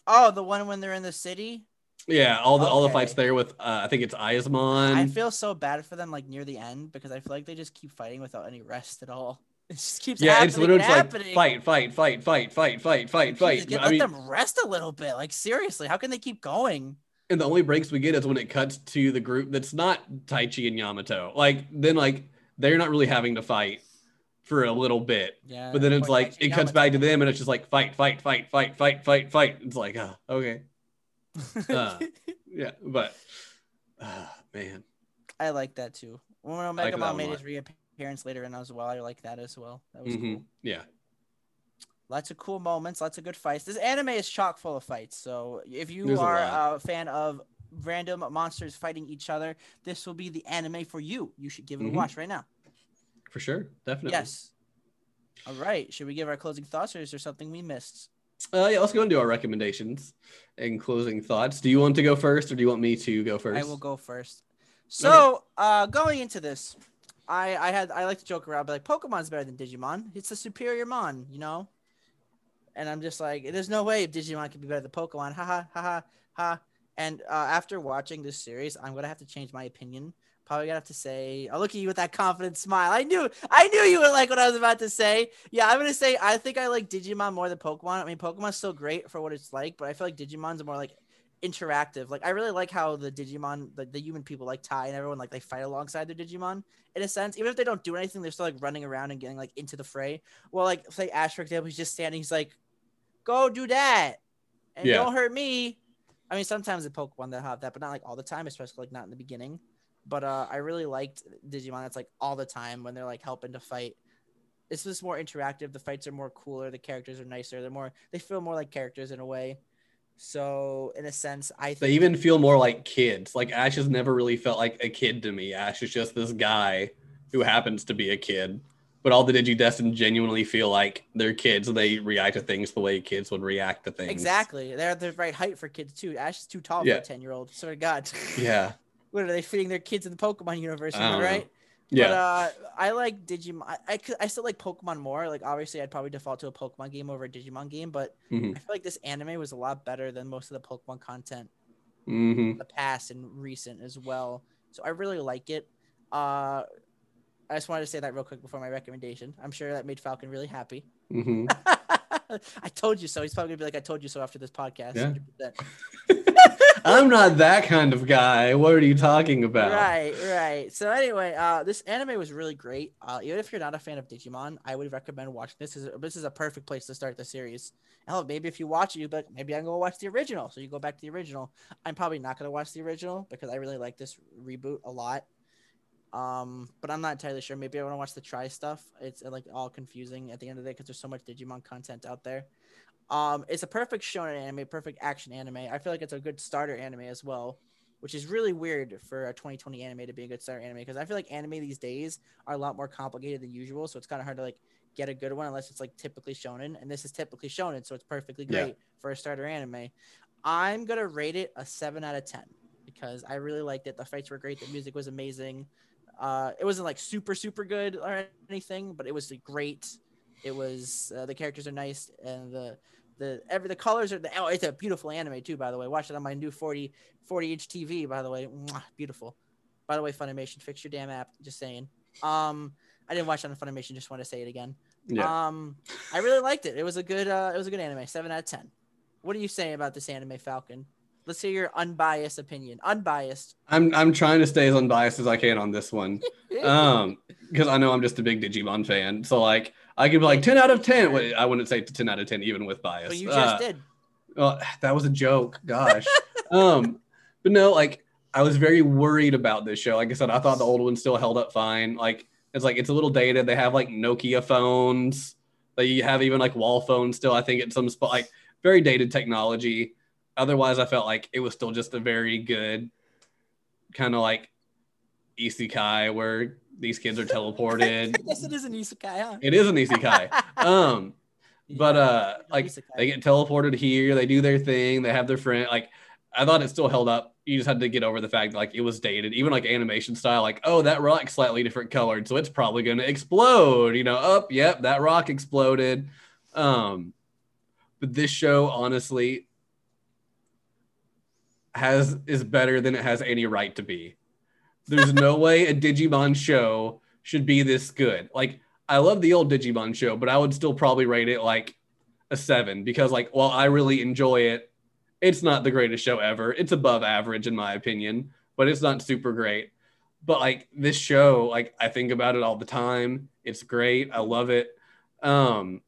Oh, the one when they're in the city. Yeah, all the all the fights there with uh, I think it's Ismon. I feel so bad for them, like near the end, because I feel like they just keep fighting without any rest at all. It just keeps yeah, happening it's literally just happening. like fight, fight, fight, fight, fight, fight, fight, fight. get- let mean, them rest a little bit. Like seriously, how can they keep going? and the only breaks we get is when it cuts to the group that's not Taichi and Yamato. Like then, like they're not really having to fight for a little bit. Yeah. But then it's like it cuts back to them, and it's just like fight, fight, fight, fight, fight, fight, fight. It's like, ah, okay, uh, yeah, but ah, man, I like that too. When like Omegamon made his reappearance later in as well, I like that as well. That was Mhm. cool. yeah, Lots of cool moments, lots of good fights. This anime is chock full of fights. So if you There's are lot. a fan of random monsters fighting each other, this will be the anime for you. You should give it Mhm. a watch right now. For sure, definitely. Yes. All right. Should we give our closing thoughts, or is there something we missed? Uh, yeah, let's go into our recommendations and closing thoughts. Do you want to go first, or do you want me to go first? I will go first. So, uh, going into this, I I had I like to joke around, but like Pokemon's better than Digimon. It's a superior mon, you know. And I'm just like, there's no way Digimon could be better than Pokemon. Ha ha ha ha ha. And uh, after watching this series, I'm gonna have to change my opinion. Probably gonna have to say, I'll look at you with that confident smile. I knew, I knew you would like what I was about to say. Yeah, I'm gonna say I think I like Digimon more than Pokemon. I mean, Pokemon's still great for what it's like, but I feel like Digimon's more like interactive. Like I really like how the Digimon, the, the human people like Tai and everyone like they fight alongside their Digimon in a sense. Even if they don't do anything, they're still like running around and getting like into the fray. Well, like say Ash for example, he's just standing. He's like, "Go do that, and Yeah. don't hurt me." I mean, sometimes the Pokemon that have that, but not like all the time, especially like not in the beginning. But uh, I really liked Digimon. That's like all the time when they're like helping to fight. It's just more interactive. The fights are more cooler. The characters are nicer. They're more. They feel more like characters in a way. So in a sense, I They even feel more like kids. Like Ash has never really felt like a kid to me. Ash is just this guy who happens to be a kid. But all the Digidestin genuinely feel like they're kids. They react to things the way kids would react to things. exactly they're the right height for kids too. Ash is too tall for a ten year old. To God. Yeah. What are they feeding their kids in the Pokemon universe? Am I I don't know. right? Yeah. But uh, I like Digimon. I, I, I still like Pokemon more. Like obviously, I'd probably default to a Pokemon game over a Digimon game. But Mhm. I feel like this anime was a lot better than most of the Pokemon content hmm in the past and recent as well. So I really like it. Uh, I just wanted to say that real quick before my recommendation. I'm sure that made Falcon really happy. hmm I told you so. He's probably gonna be like, "I told you so" after this podcast. Yeah. 100%. I'm not that kind of guy. What are you talking about? Right, right. So anyway, uh, this anime was really great. Uh, even if you're not a fan of Digimon, I would recommend watching this. is this is a perfect place to start the series. Hell, maybe if you watch it, be like, maybe I can go watch the original. So you go back to the original. I'm probably not gonna watch the original because I really like this reboot a lot. Um, but I'm not entirely sure. Maybe I want to watch the Tri stuff. It's like all confusing at the end of the day because there's so much Digimon content out there. Um, it's a perfect shonen anime, perfect action anime. I feel like it's a good starter anime as well, which is really weird for a 2020 anime to be a good starter anime because I feel like anime these days are a lot more complicated than usual. So it's kind of hard to like get a good one unless it's like typically shonen, and this is typically shonen, so it's perfectly Yeah. great for a starter anime. I'm gonna rate it a seven out of ten because I really liked it. The fights were great. The music was amazing. Uh, it wasn't like super super good or anything, but it was like, great. It was uh, the characters are nice and the the every the colors are the oh it's a beautiful anime too by the way. Watch it on my new 40 40 inch TV by the way. Mwah, beautiful. By the way, Funimation, fix your damn app. Just saying. Um, I didn't watch it on Funimation. Just want to say it again. Yeah. Um, I really liked it. It was a good uh, it was a good anime. Seven out of ten. What do you say about this anime, Falcon? Let's hear your unbiased opinion. Unbiased. I'm I'm trying to stay as unbiased as I can on this one. Um, because I know I'm just a big Digimon fan. So like I could be like 10 out of 10. Wait, I wouldn't say 10 out of 10 even with bias. but you just Uh, did. Well, that was a joke. Gosh. um, but no, like I was very worried about this show. Like I said, I thought the old one still held up fine. Like it's like it's a little dated. They have like Nokia phones. They have even like wall phones still. I think at some spot, like very dated technology. Otherwise, I felt like it was still just a very good kind of like isekai where these kids are teleported. yes, it is an isekai, huh? it is an isekai. Um, but uh like Isekai. they get teleported here they do their thing they have their friend like i thought it still held up you just had to get over the fact that, like it was dated even like animation style like oh that rock's slightly different colored so it's probably going to explode you know up yep that rock exploded um but this show honestly has is better than it has any right to be there's no way a digimon show should be this good like I love the old Digimon show, but I would still probably rate it like a seven because, like, while I really enjoy it, it's not the greatest show ever. It's above average in my opinion, but it's not super great. But like this show, like I think about it all the time. It's great. I love it. Um,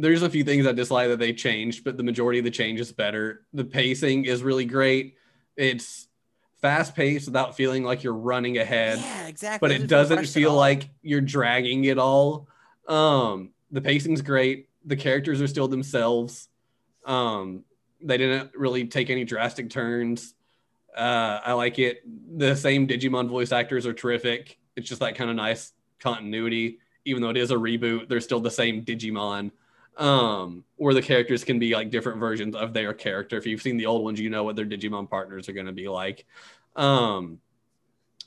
there's a few things I dislike that they changed, but the majority of the change is better. The pacing is really great. It's fast paced without feeling like you're running ahead Yeah, exactly. but it doesn't feel like you're dragging it all. Um, the pacing's great. The characters are still themselves. Um, they didn't really take any drastic turns. Uh, I like it. The same Digimon voice actors are terrific. It's just that kind of nice continuity. Even though it is a reboot, they're still the same Digimon. Um, where the characters can be like different versions of their character. If you've seen the old ones, you know what their Digimon partners are going to be like. Um,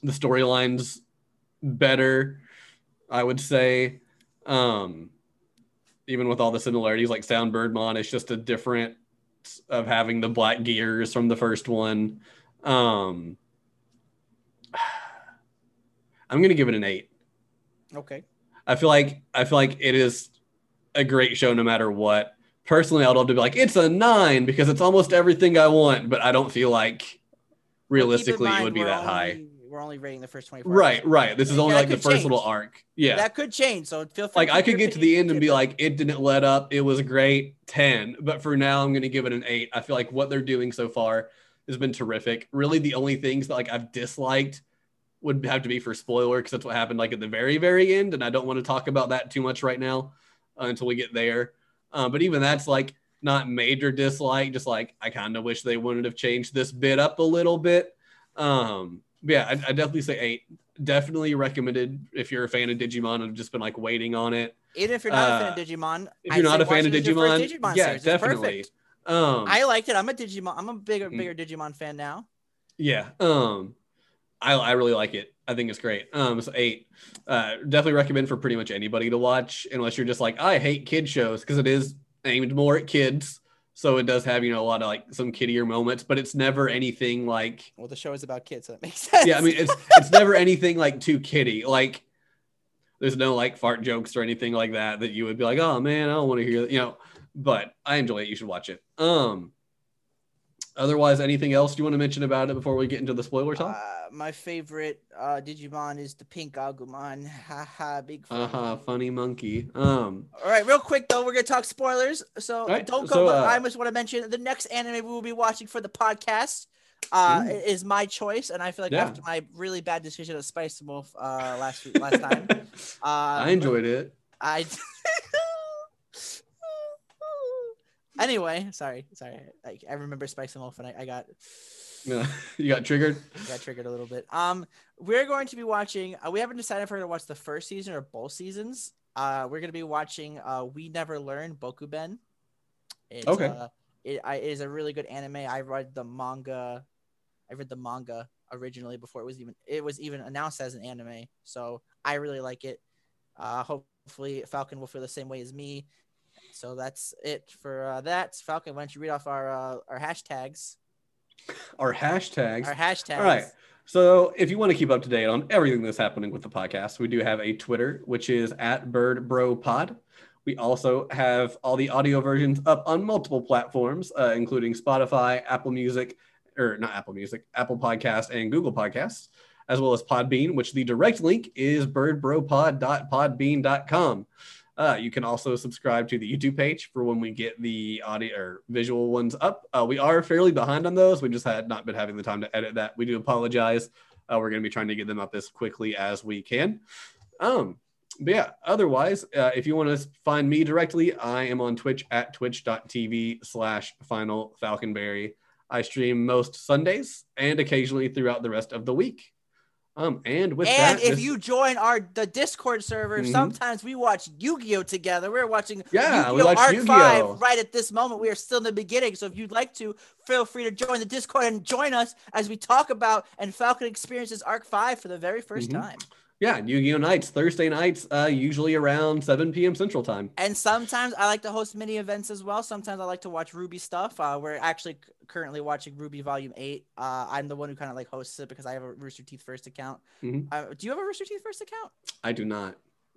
the storylines better, I would say. Um, even with all the similarities, like Sound Birdmon, it's just a different of having the black gears from the first one. Um, I'm gonna give it an eight. okay. I feel like I feel like it is a great show no matter what. Personally, I'd love to be like it's a nine because it's almost everything I want, but I don't feel like realistically in it would be that high. We're only rating the first 24. Right, episodes. right. This is only That like the first change. little arc. Yeah. That could change. So feel free. like I could get to the end and be it. like, it didn't let up. It was a great, 10. But for now, I'm gonna give it an eight. I feel like what they're doing so far has been terrific. Really, the only things that like I've disliked would have to be for spoiler because that's what happened like at the very, very end. And I don't want to talk about that too much right now uh, until we get there. Um, but even that's like not major dislike, just like I kind of wish they wouldn't have changed this bit up a little bit. Um, yeah, I, I definitely say eight. Definitely recommended if you're a fan of Digimon and just been like waiting on it. even if you're not a uh, fan of Digimon, If I'd you're not a fan of it as your first Digimon, Digimon yeah, series. Definitely. Um, I liked it. I'm a Digimon. I'm a bigger, Mm. bigger Digimon fan now. yeah, um, I, I really like it. I think it's great. Um, so eight, uh, definitely recommend for pretty much anybody to watch, unless you're just like I hate kid shows because it is aimed more at kids. So it does have you know a lot of like some kiddier moments, but it's never anything like Well, the show is about kids, so that makes sense. yeah. I mean it's it's never anything like too kiddie. Like there's no like fart jokes or anything like that that you would be like oh man I don't want to hear that you know. But I enjoy it. You should watch it. Um. Otherwise, anything else you want to mention about it before we get into the spoiler talk? Uh, my favorite uh, Digimon is the pink Agumon. Haha, big fan. Uh huh. Funny monkey. Um. All right, real quick though, we're gonna talk spoilers. So right, don't go. so, but uh, I just want to mention the next anime we will be watching for the podcast. Uh, Ooh. is my choice, and I feel like Yeah. after my really bad decision of Spice Wolf uh, last week, last time, uh, I enjoyed it. I. anyway, sorry, sorry. Like I remember Spice and Wolf, and I, I got you got triggered. got triggered a little bit. Um, we're going to be watching. Uh, we haven't decided if we're going to watch the first season or both seasons. Uh, we're going to be watching. Uh, we never learn Bokuben. It's, Okay. Uh, it, I, it is a really good anime. I read the manga. I read the manga originally before it was even it was even announced as an anime. So I really like it. Uh, hopefully Falcon will feel the same way as me. So that's it for uh, that. Falcon, why don't you read off our uh, our hashtags? Our hashtags. Our hashtags. All right. So if you want to keep up to date on everything that's happening with the podcast, we do have a Twitter, which is at Bird Bro Pod. We also have all the audio versions up on multiple platforms, uh, including Spotify, Apple Music, or not Apple Music, Apple Podcast, and Google Podcasts, as well as Podbean, which the direct link is birdbropod.podbean.com. Uh, you can also subscribe to the YouTube page for when we get the audio or visual ones up. Uh, we are fairly behind on those. We just had not been having the time to edit that. We do apologize. Uh, we're going to be trying to get them up as quickly as we can. Um, but yeah, otherwise, uh, if you want to find me directly, I am on Twitch at twitch.tv slash final falconberry. I stream most Sundays and occasionally throughout the rest of the week. Um, and with and that, if this- you join our the Discord server, Mhm. sometimes we watch Yu-Gi-Oh together. We're watching Yeah, we Yu-Gi-Oh watch Arc Yu-Gi-Oh. Five right at this moment. We are still in the beginning, so if you'd like to, feel free to join the Discord and join us as we talk about and Falcon experiences Arc Five for the very 1st Mhm. time. Yeah, Yu-Gi-Oh nights, Thursday nights, uh, usually around 7 p.m. Central Time. And sometimes I like to host mini events as well. Sometimes I like to watch RWBY stuff. Uh, we're actually currently watching RWBY Volume Eight. Uh, I'm the one who kind of like hosts it because I have a Rooster Teeth First account. Mhm. Uh, do you have a Rooster Teeth First account? I do not.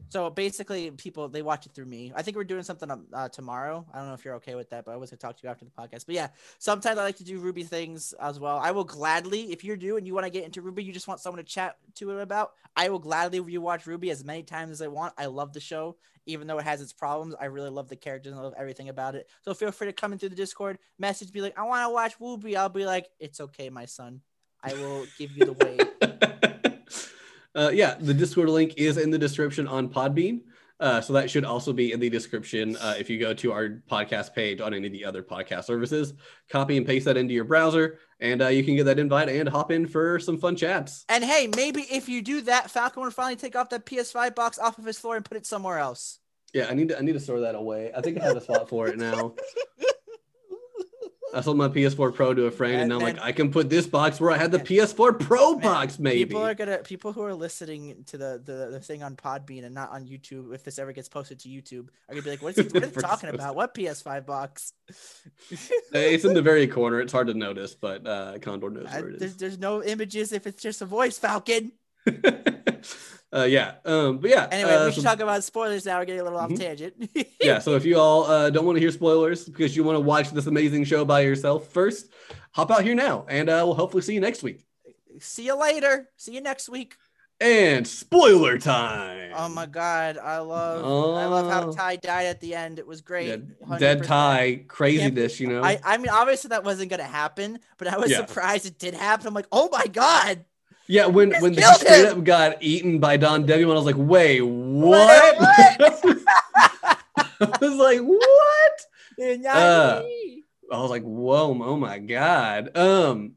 So basically, people they watch it through me. I think we're doing something um, uh, tomorrow. I don't know if you're okay with that, but I was gonna talk to you after the podcast. But yeah, sometimes I like to do RWBY things as well. I will gladly, if you're new and you want to get into RWBY, you just want someone to chat to it about. I will gladly rewatch RWBY as many times as I want. I love the show, even though it has its problems. I really love the characters and love everything about it. So feel free to come into the Discord, message, be like, I want to watch RWBY. I'll be like, it's okay, my son. I will give you the way. uh, yeah, the Discord link is in the description on Podbean. Uh, so that should also be in the description uh, if you go to our podcast page on any of the other podcast services. Copy and paste that into your browser, and uh, you can get that invite and hop in for some fun chats. And hey, maybe if you do that, Falcon will finally take off that PS5 box off of his floor and put it somewhere else. Yeah, I need to I need to store that away. I think I have a spot for it now. I sold my PS4 Pro to a friend, and, And now I'm like, I can put this box where I had the PS4 Pro Man, box, maybe. People are gonna people who are listening to the, the the thing on Podbean and not on YouTube, if this ever gets posted to YouTube, are gonna be like, "What is he, what are they talking about? What PS5 box?" it's in the very corner. It's hard to notice, but uh, Condor knows I- where it is. there's, there's no images if it's just a voice, Falcon. uh, yeah, um, but yeah. Anyway, uh, we should so- talk about spoilers now. We're getting a little Mhm. off tangent. yeah, so if you all uh, don't want to hear spoilers because you want to watch this amazing show by yourself first, hop out here now, and uh, we'll hopefully see you next week. See you later. See you next week. And spoiler time. Oh my god, I love oh. I love how Oh. Tai died at the end. It was great. Yeah, dead 100%. tie craziness, you know. I, I mean, obviously that wasn't gonna happen, but I was Yeah. surprised it did happen. I'm like, oh my god, yeah, when when they killed straight him. up got eaten by DoneDevimon, I was like, wait, what? what? I was like, what? Uh, I was like, whoa, oh my god. Um,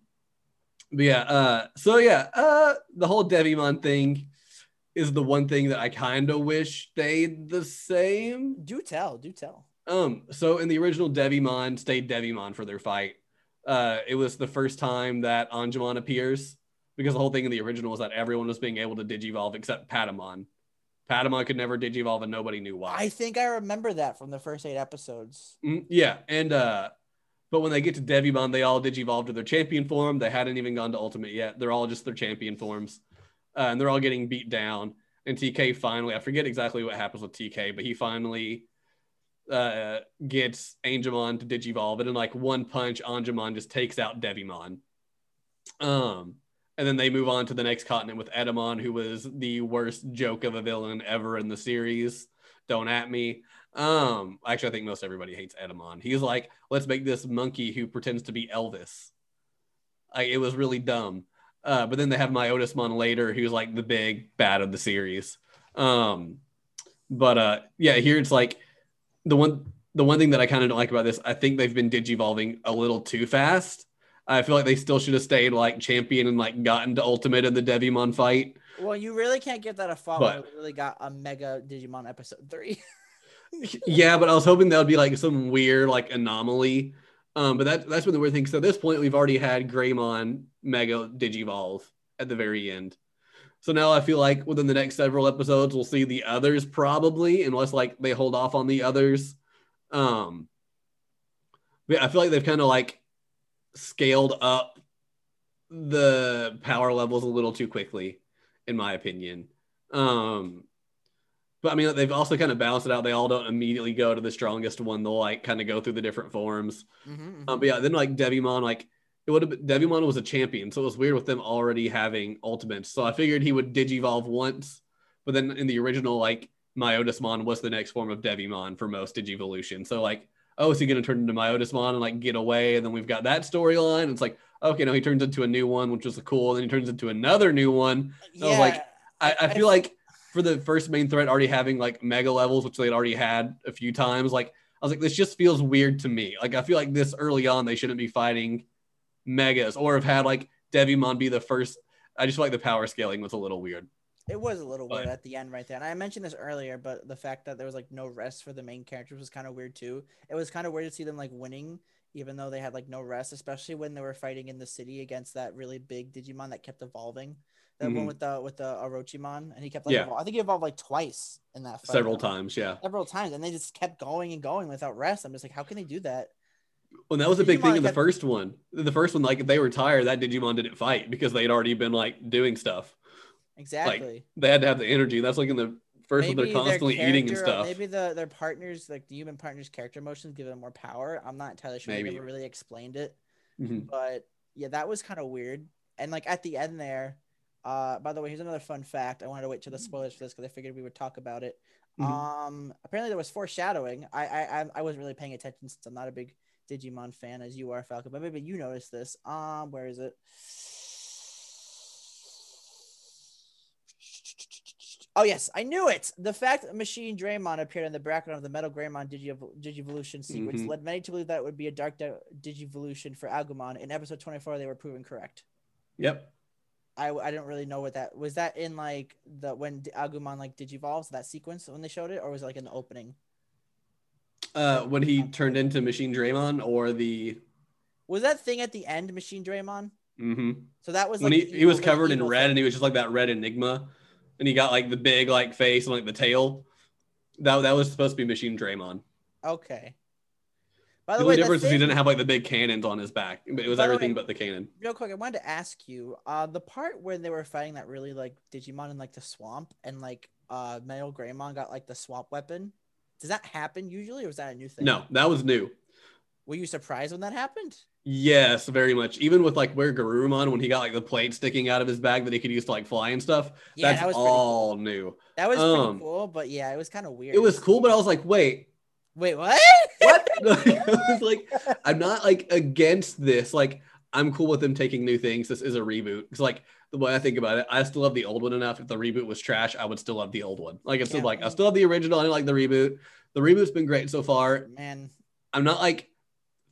but yeah, uh, so yeah, uh, the whole Devimon thing is the one thing that I kind of wish stayed the same. do tell, do tell. Um, so in the original Devimon stayed Devimon for their fight. Uh, it was the first time that Angemon appears because the whole thing in the original was that everyone was being able to digivolve except Patamon. Patamon could never digivolve and nobody knew why. I think I remember that from the first eight episodes. Mm, yeah, and uh but when they get to Devimon, they all digivolve to their champion form. They hadn't even gone to Ultimate yet. They're all just their champion forms. Uh, and they're all getting beat down. And TK finally, I forget exactly what happens with TK, but he finally uh gets Angemon to digivolve. And in like one punch, Angemon just takes out Devimon. Um and then they move on to the next continent with Etemon, who was the worst joke of a villain ever in the series. Don't at me. Um, actually, I think most everybody hates Etemon. He's like, let's make this monkey who pretends to be Elvis. Like, it was really dumb. Uh, but then they have Myotismon later, who's like the big bad of the series. Um, but uh, yeah, here it's like the one the one thing that I kind of don't like about this. I think they've been digivolving a little too fast. I feel like they still should have stayed like champion and like gotten to ultimate in the Devimon fight. Well, you really can't give that a follow. But- we really got a mega Digimon episode three. yeah, but I was hoping that would be like some weird like anomaly. Um, but that that's been the weird thing. So at this point, we've already had Greymon Mega Digivolve at the very end. So now I feel like within the next several episodes, we'll see the others probably, unless like they hold off on the others. Um, but I feel like they've kind of like scaled up the power levels a little too quickly, in my opinion. Um, But I mean, they've also kind of balanced it out. They all don't immediately go to the strongest one. They'll like kind of go through the different forms. Mhm, Um, but yeah, then like Devimon, like it would have been Devimon was a champion, so it was weird with them already having ultimates. So I figured he would digivolve once, but then in the original, like Myotismon was the next form of Devimon for most Digivolution. So like, oh, is he gonna turn into Myotismon and like get away? And then we've got that storyline. It's like, okay, no, he turns into a new one, which was cool. Then he turns into another new one. mhm. I like, I, I feel like for the first main threat already having like mega levels, which they'd already had a few times, like I was like, this just feels weird to me. Like I feel like this early on they shouldn't be fighting megas or have had like Devimon be the first. I just feel like the power scaling was a little weird. It was a little weird at the end right there. And I mentioned this earlier, but the fact that there was like no rest for the main characters was kind of weird too. It was kind of weird to see them like winning, even though they had like no rest, especially when they were fighting in the city against that really big Digimon that kept evolving. That one Mhm. with the with the Orochimon, and he kept like Yeah. I think he evolved like twice in that fight. Several times, yeah. Several times, and they just kept going and going without rest. I'm just like, how can they do that? Well, that was a big thing in the kept- first one. The first one, like if they were tired, that Digimon didn't fight because they'd already been like doing stuff. Exactly. They had to have the energy. That's like in the first one, they're constantly eating and stuff. Maybe the their partners, like the human partners' character motions, give them more power. I'm not entirely sure. They Maybe. never really explained it. Mhm. but yeah, that was kind of weird. And like at the end there, uh, by the way, here's another fun fact. I wanted to wait till the spoilers for this because I figured we would talk about it. Mhm. Um, apparently there was foreshadowing. I, I I- I wasn't really paying attention since I'm not a big Digimon fan as you are, Falcon. But maybe you noticed this. Um, where is it? Oh yes, I knew it. The fact that Machinedramon appeared in the background of the Metal Greymon Digivol- Digivolution sequence Mhm. led many to believe that it would be a Dark Di- Digivolution for Agumon. In episode 24, they were proven correct. Yep. I, I didn't really know what that was. That in like the when Agumon like digivolves that sequence when they showed it, or was it like in the opening? Uh, when he turned into Machinedramon or the Was that thing at the end Machinedramon? hmm So that was when he, he was covered in red thing. and he was just like that red enigma and he got like the big like face and like the tail that, that was supposed to be Machinedramon Okay. By the the only way, the difference is he didn't have like the big cannons on his back but it was everything way- but the cannon real quick, I wanted to ask you, uh, the part where they were fighting that really like Digimon in like the swamp and like uh Metal Greymon got like the swamp weapon. Does that happen usually, or was that a new thing? no that was new Were you surprised when that happened? Yes very much even with like WereGarurumon when he got like the plate sticking out of his bag that he could use to like fly and stuff Yeah, that's that was all cool. new That was um, pretty cool, but yeah, it was kind of weird. it was cool but i was like wait Wait, what? what? I was like, I'm not like against this. Like, I'm cool with them taking new things. This is a reboot. Because like the way I think about it, I still love the old one enough. If the reboot was trash, I would still love the old one. Like, it's still Yeah. like I still have the original. I didn't like the reboot. The reboot's been great so far. Man, I'm not like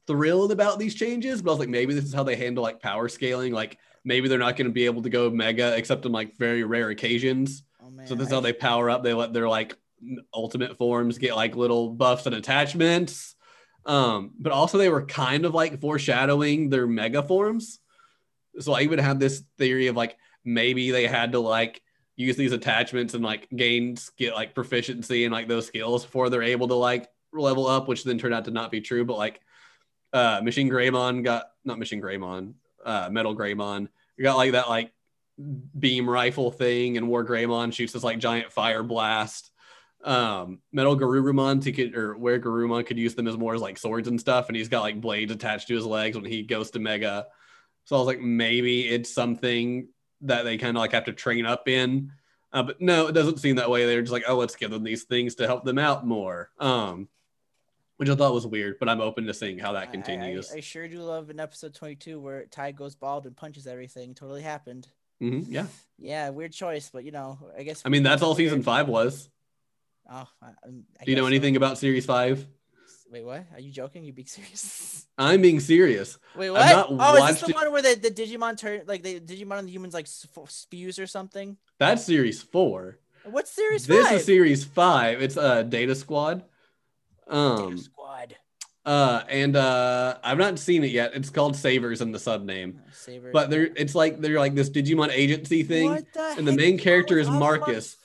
thrilled about these changes, but I was like, maybe this is how they handle like power scaling. Like, maybe they're not going to be able to go mega except on like very rare occasions. oh man. So this is how they power up. They let their like ultimate forms get like little buffs and attachments. Um, but also they were kind of like foreshadowing their mega forms. So I even had this theory of like maybe they had to like use these attachments and like gain get like proficiency and like those skills before they're able to like level up, which then turned out to not be true. But like uh Machine Greymon got not Machine Greymon, uh Metal Greymon got like that like beam rifle thing and War Greymon shoots this like giant fire blast. Um, Metal Garurumon to could or WereGarurumon could use them as more as like swords and stuff, and he's got like blades attached to his legs when he goes to Mega. So I was like, maybe it's something that they kind of like have to train up in. Uh, but no, it doesn't seem that way. They're just like, oh, let's give them these things to help them out more. Um, which I thought was weird, but I'm open to seeing how that continues. I, I sure do love in episode 22 where Tai goes bald and punches everything. Totally happened. Mhm, yeah, Yeah, weird choice, but you know, I guess. I mean that's all season weird. five was. Oh, I, Do you know guess so. anything about series five? Wait, what? Are you joking? You being serious? I'm being serious. Wait, what? not Oh, is this the one where the, the Digimon turn like the Digimon and the humans like spews or something? That's series four. What's series this five? is series five. It's uh Data Squad. Um Squad. uh and uh I've not seen it yet. It's called Savers in the sub name. Saber. But they're it's like they're like this Digimon agency thing. The and the main character is Marcus?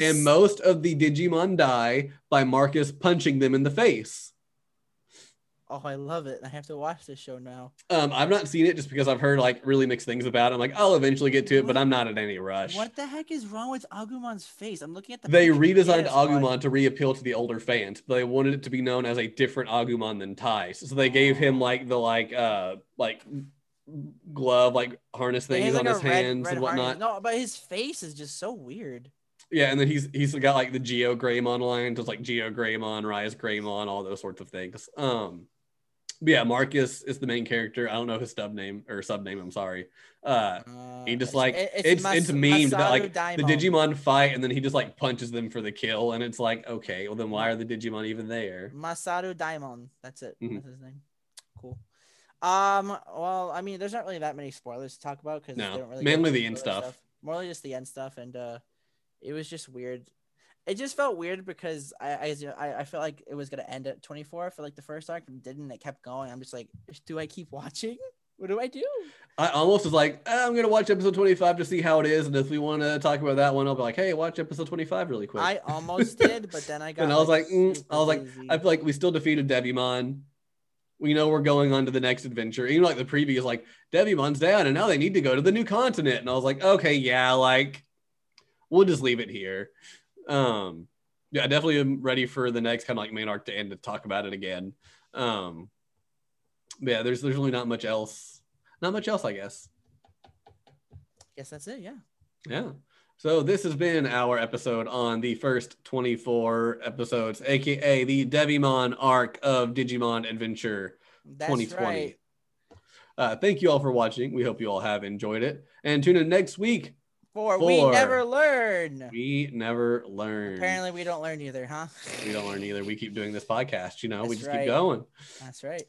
And most of the Digimon die by Marcus punching them in the face. Oh, I love it. I have to watch this show now. Um, I've not seen it just because I've heard like really mixed things about it. I'm like, I'll eventually get to it, but I'm not in any rush. What the heck is wrong with Agumon's face? I'm looking at the. They redesigned Agumon to re-appeal to the older fans. They wanted it to be known as a different Agumon than Tai's. So they gave him like the like uh like glove like harness He has, things like, on his red- hands red and whatnot. harness. No, but his face is just so weird. Yeah, and then he's he's got like the Geo Greymon line, just like Geo Greymon, Rise Greymon, all those sorts of things. Um yeah, Marcus is the main character. I don't know his sub name or sub name, I'm sorry. Uh Uh, he just like it- it's it's, Mas- memed that like the Digimon fight and then he just like punches them for the kill and it's like okay well then why are the Digimon even there? Masaru Daimon. That's it. Mhm. That's his name. Cool. Um. Well, I mean, there's not really that many spoilers to talk about because No, they don't really mainly the end spoiler stuff. More like just the end stuff, and uh, it was just weird. It just felt weird because I I I, felt like it was gonna end at 24 for like the first arc, and didn't. It kept going. I'm just like, do I keep watching? What do I do? I almost was like eh, I'm gonna watch episode 25 to see how it is and if we want to talk about that one I'll be like hey watch episode 25 really quick. I almost did, but then I got. and I was like mm, I was like. I feel like we still defeated Devimon. We know we're going on to the next adventure. Even like the preview is like Devimon's down and now they need to go to the new continent. And I was like, okay, yeah, like we'll just leave it here. Um yeah, I definitely am ready for the next kind of like main arc to end to talk about it again. Um but yeah, there's there's really not much else. Not much else, I guess. guess that's it. Yeah. Yeah. So this has been our episode on the first 24 episodes, aka the Devimon arc of Digimon Adventure That's 2020. right. Uh, thank you all for watching. We hope you all have enjoyed it. And tune in next week. For we never learn. We never learn. Apparently, we don't learn either, huh? we don't learn either. We keep doing this podcast. You know, we just right. keep going. That's right.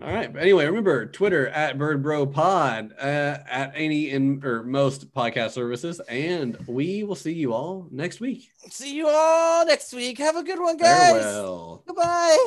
All right. But anyway, remember Twitter at Bird Bro Pod uh, at any in or most podcast services, and we will see you all next week. See you all next week. Have a good one, guys. Farewell. Goodbye.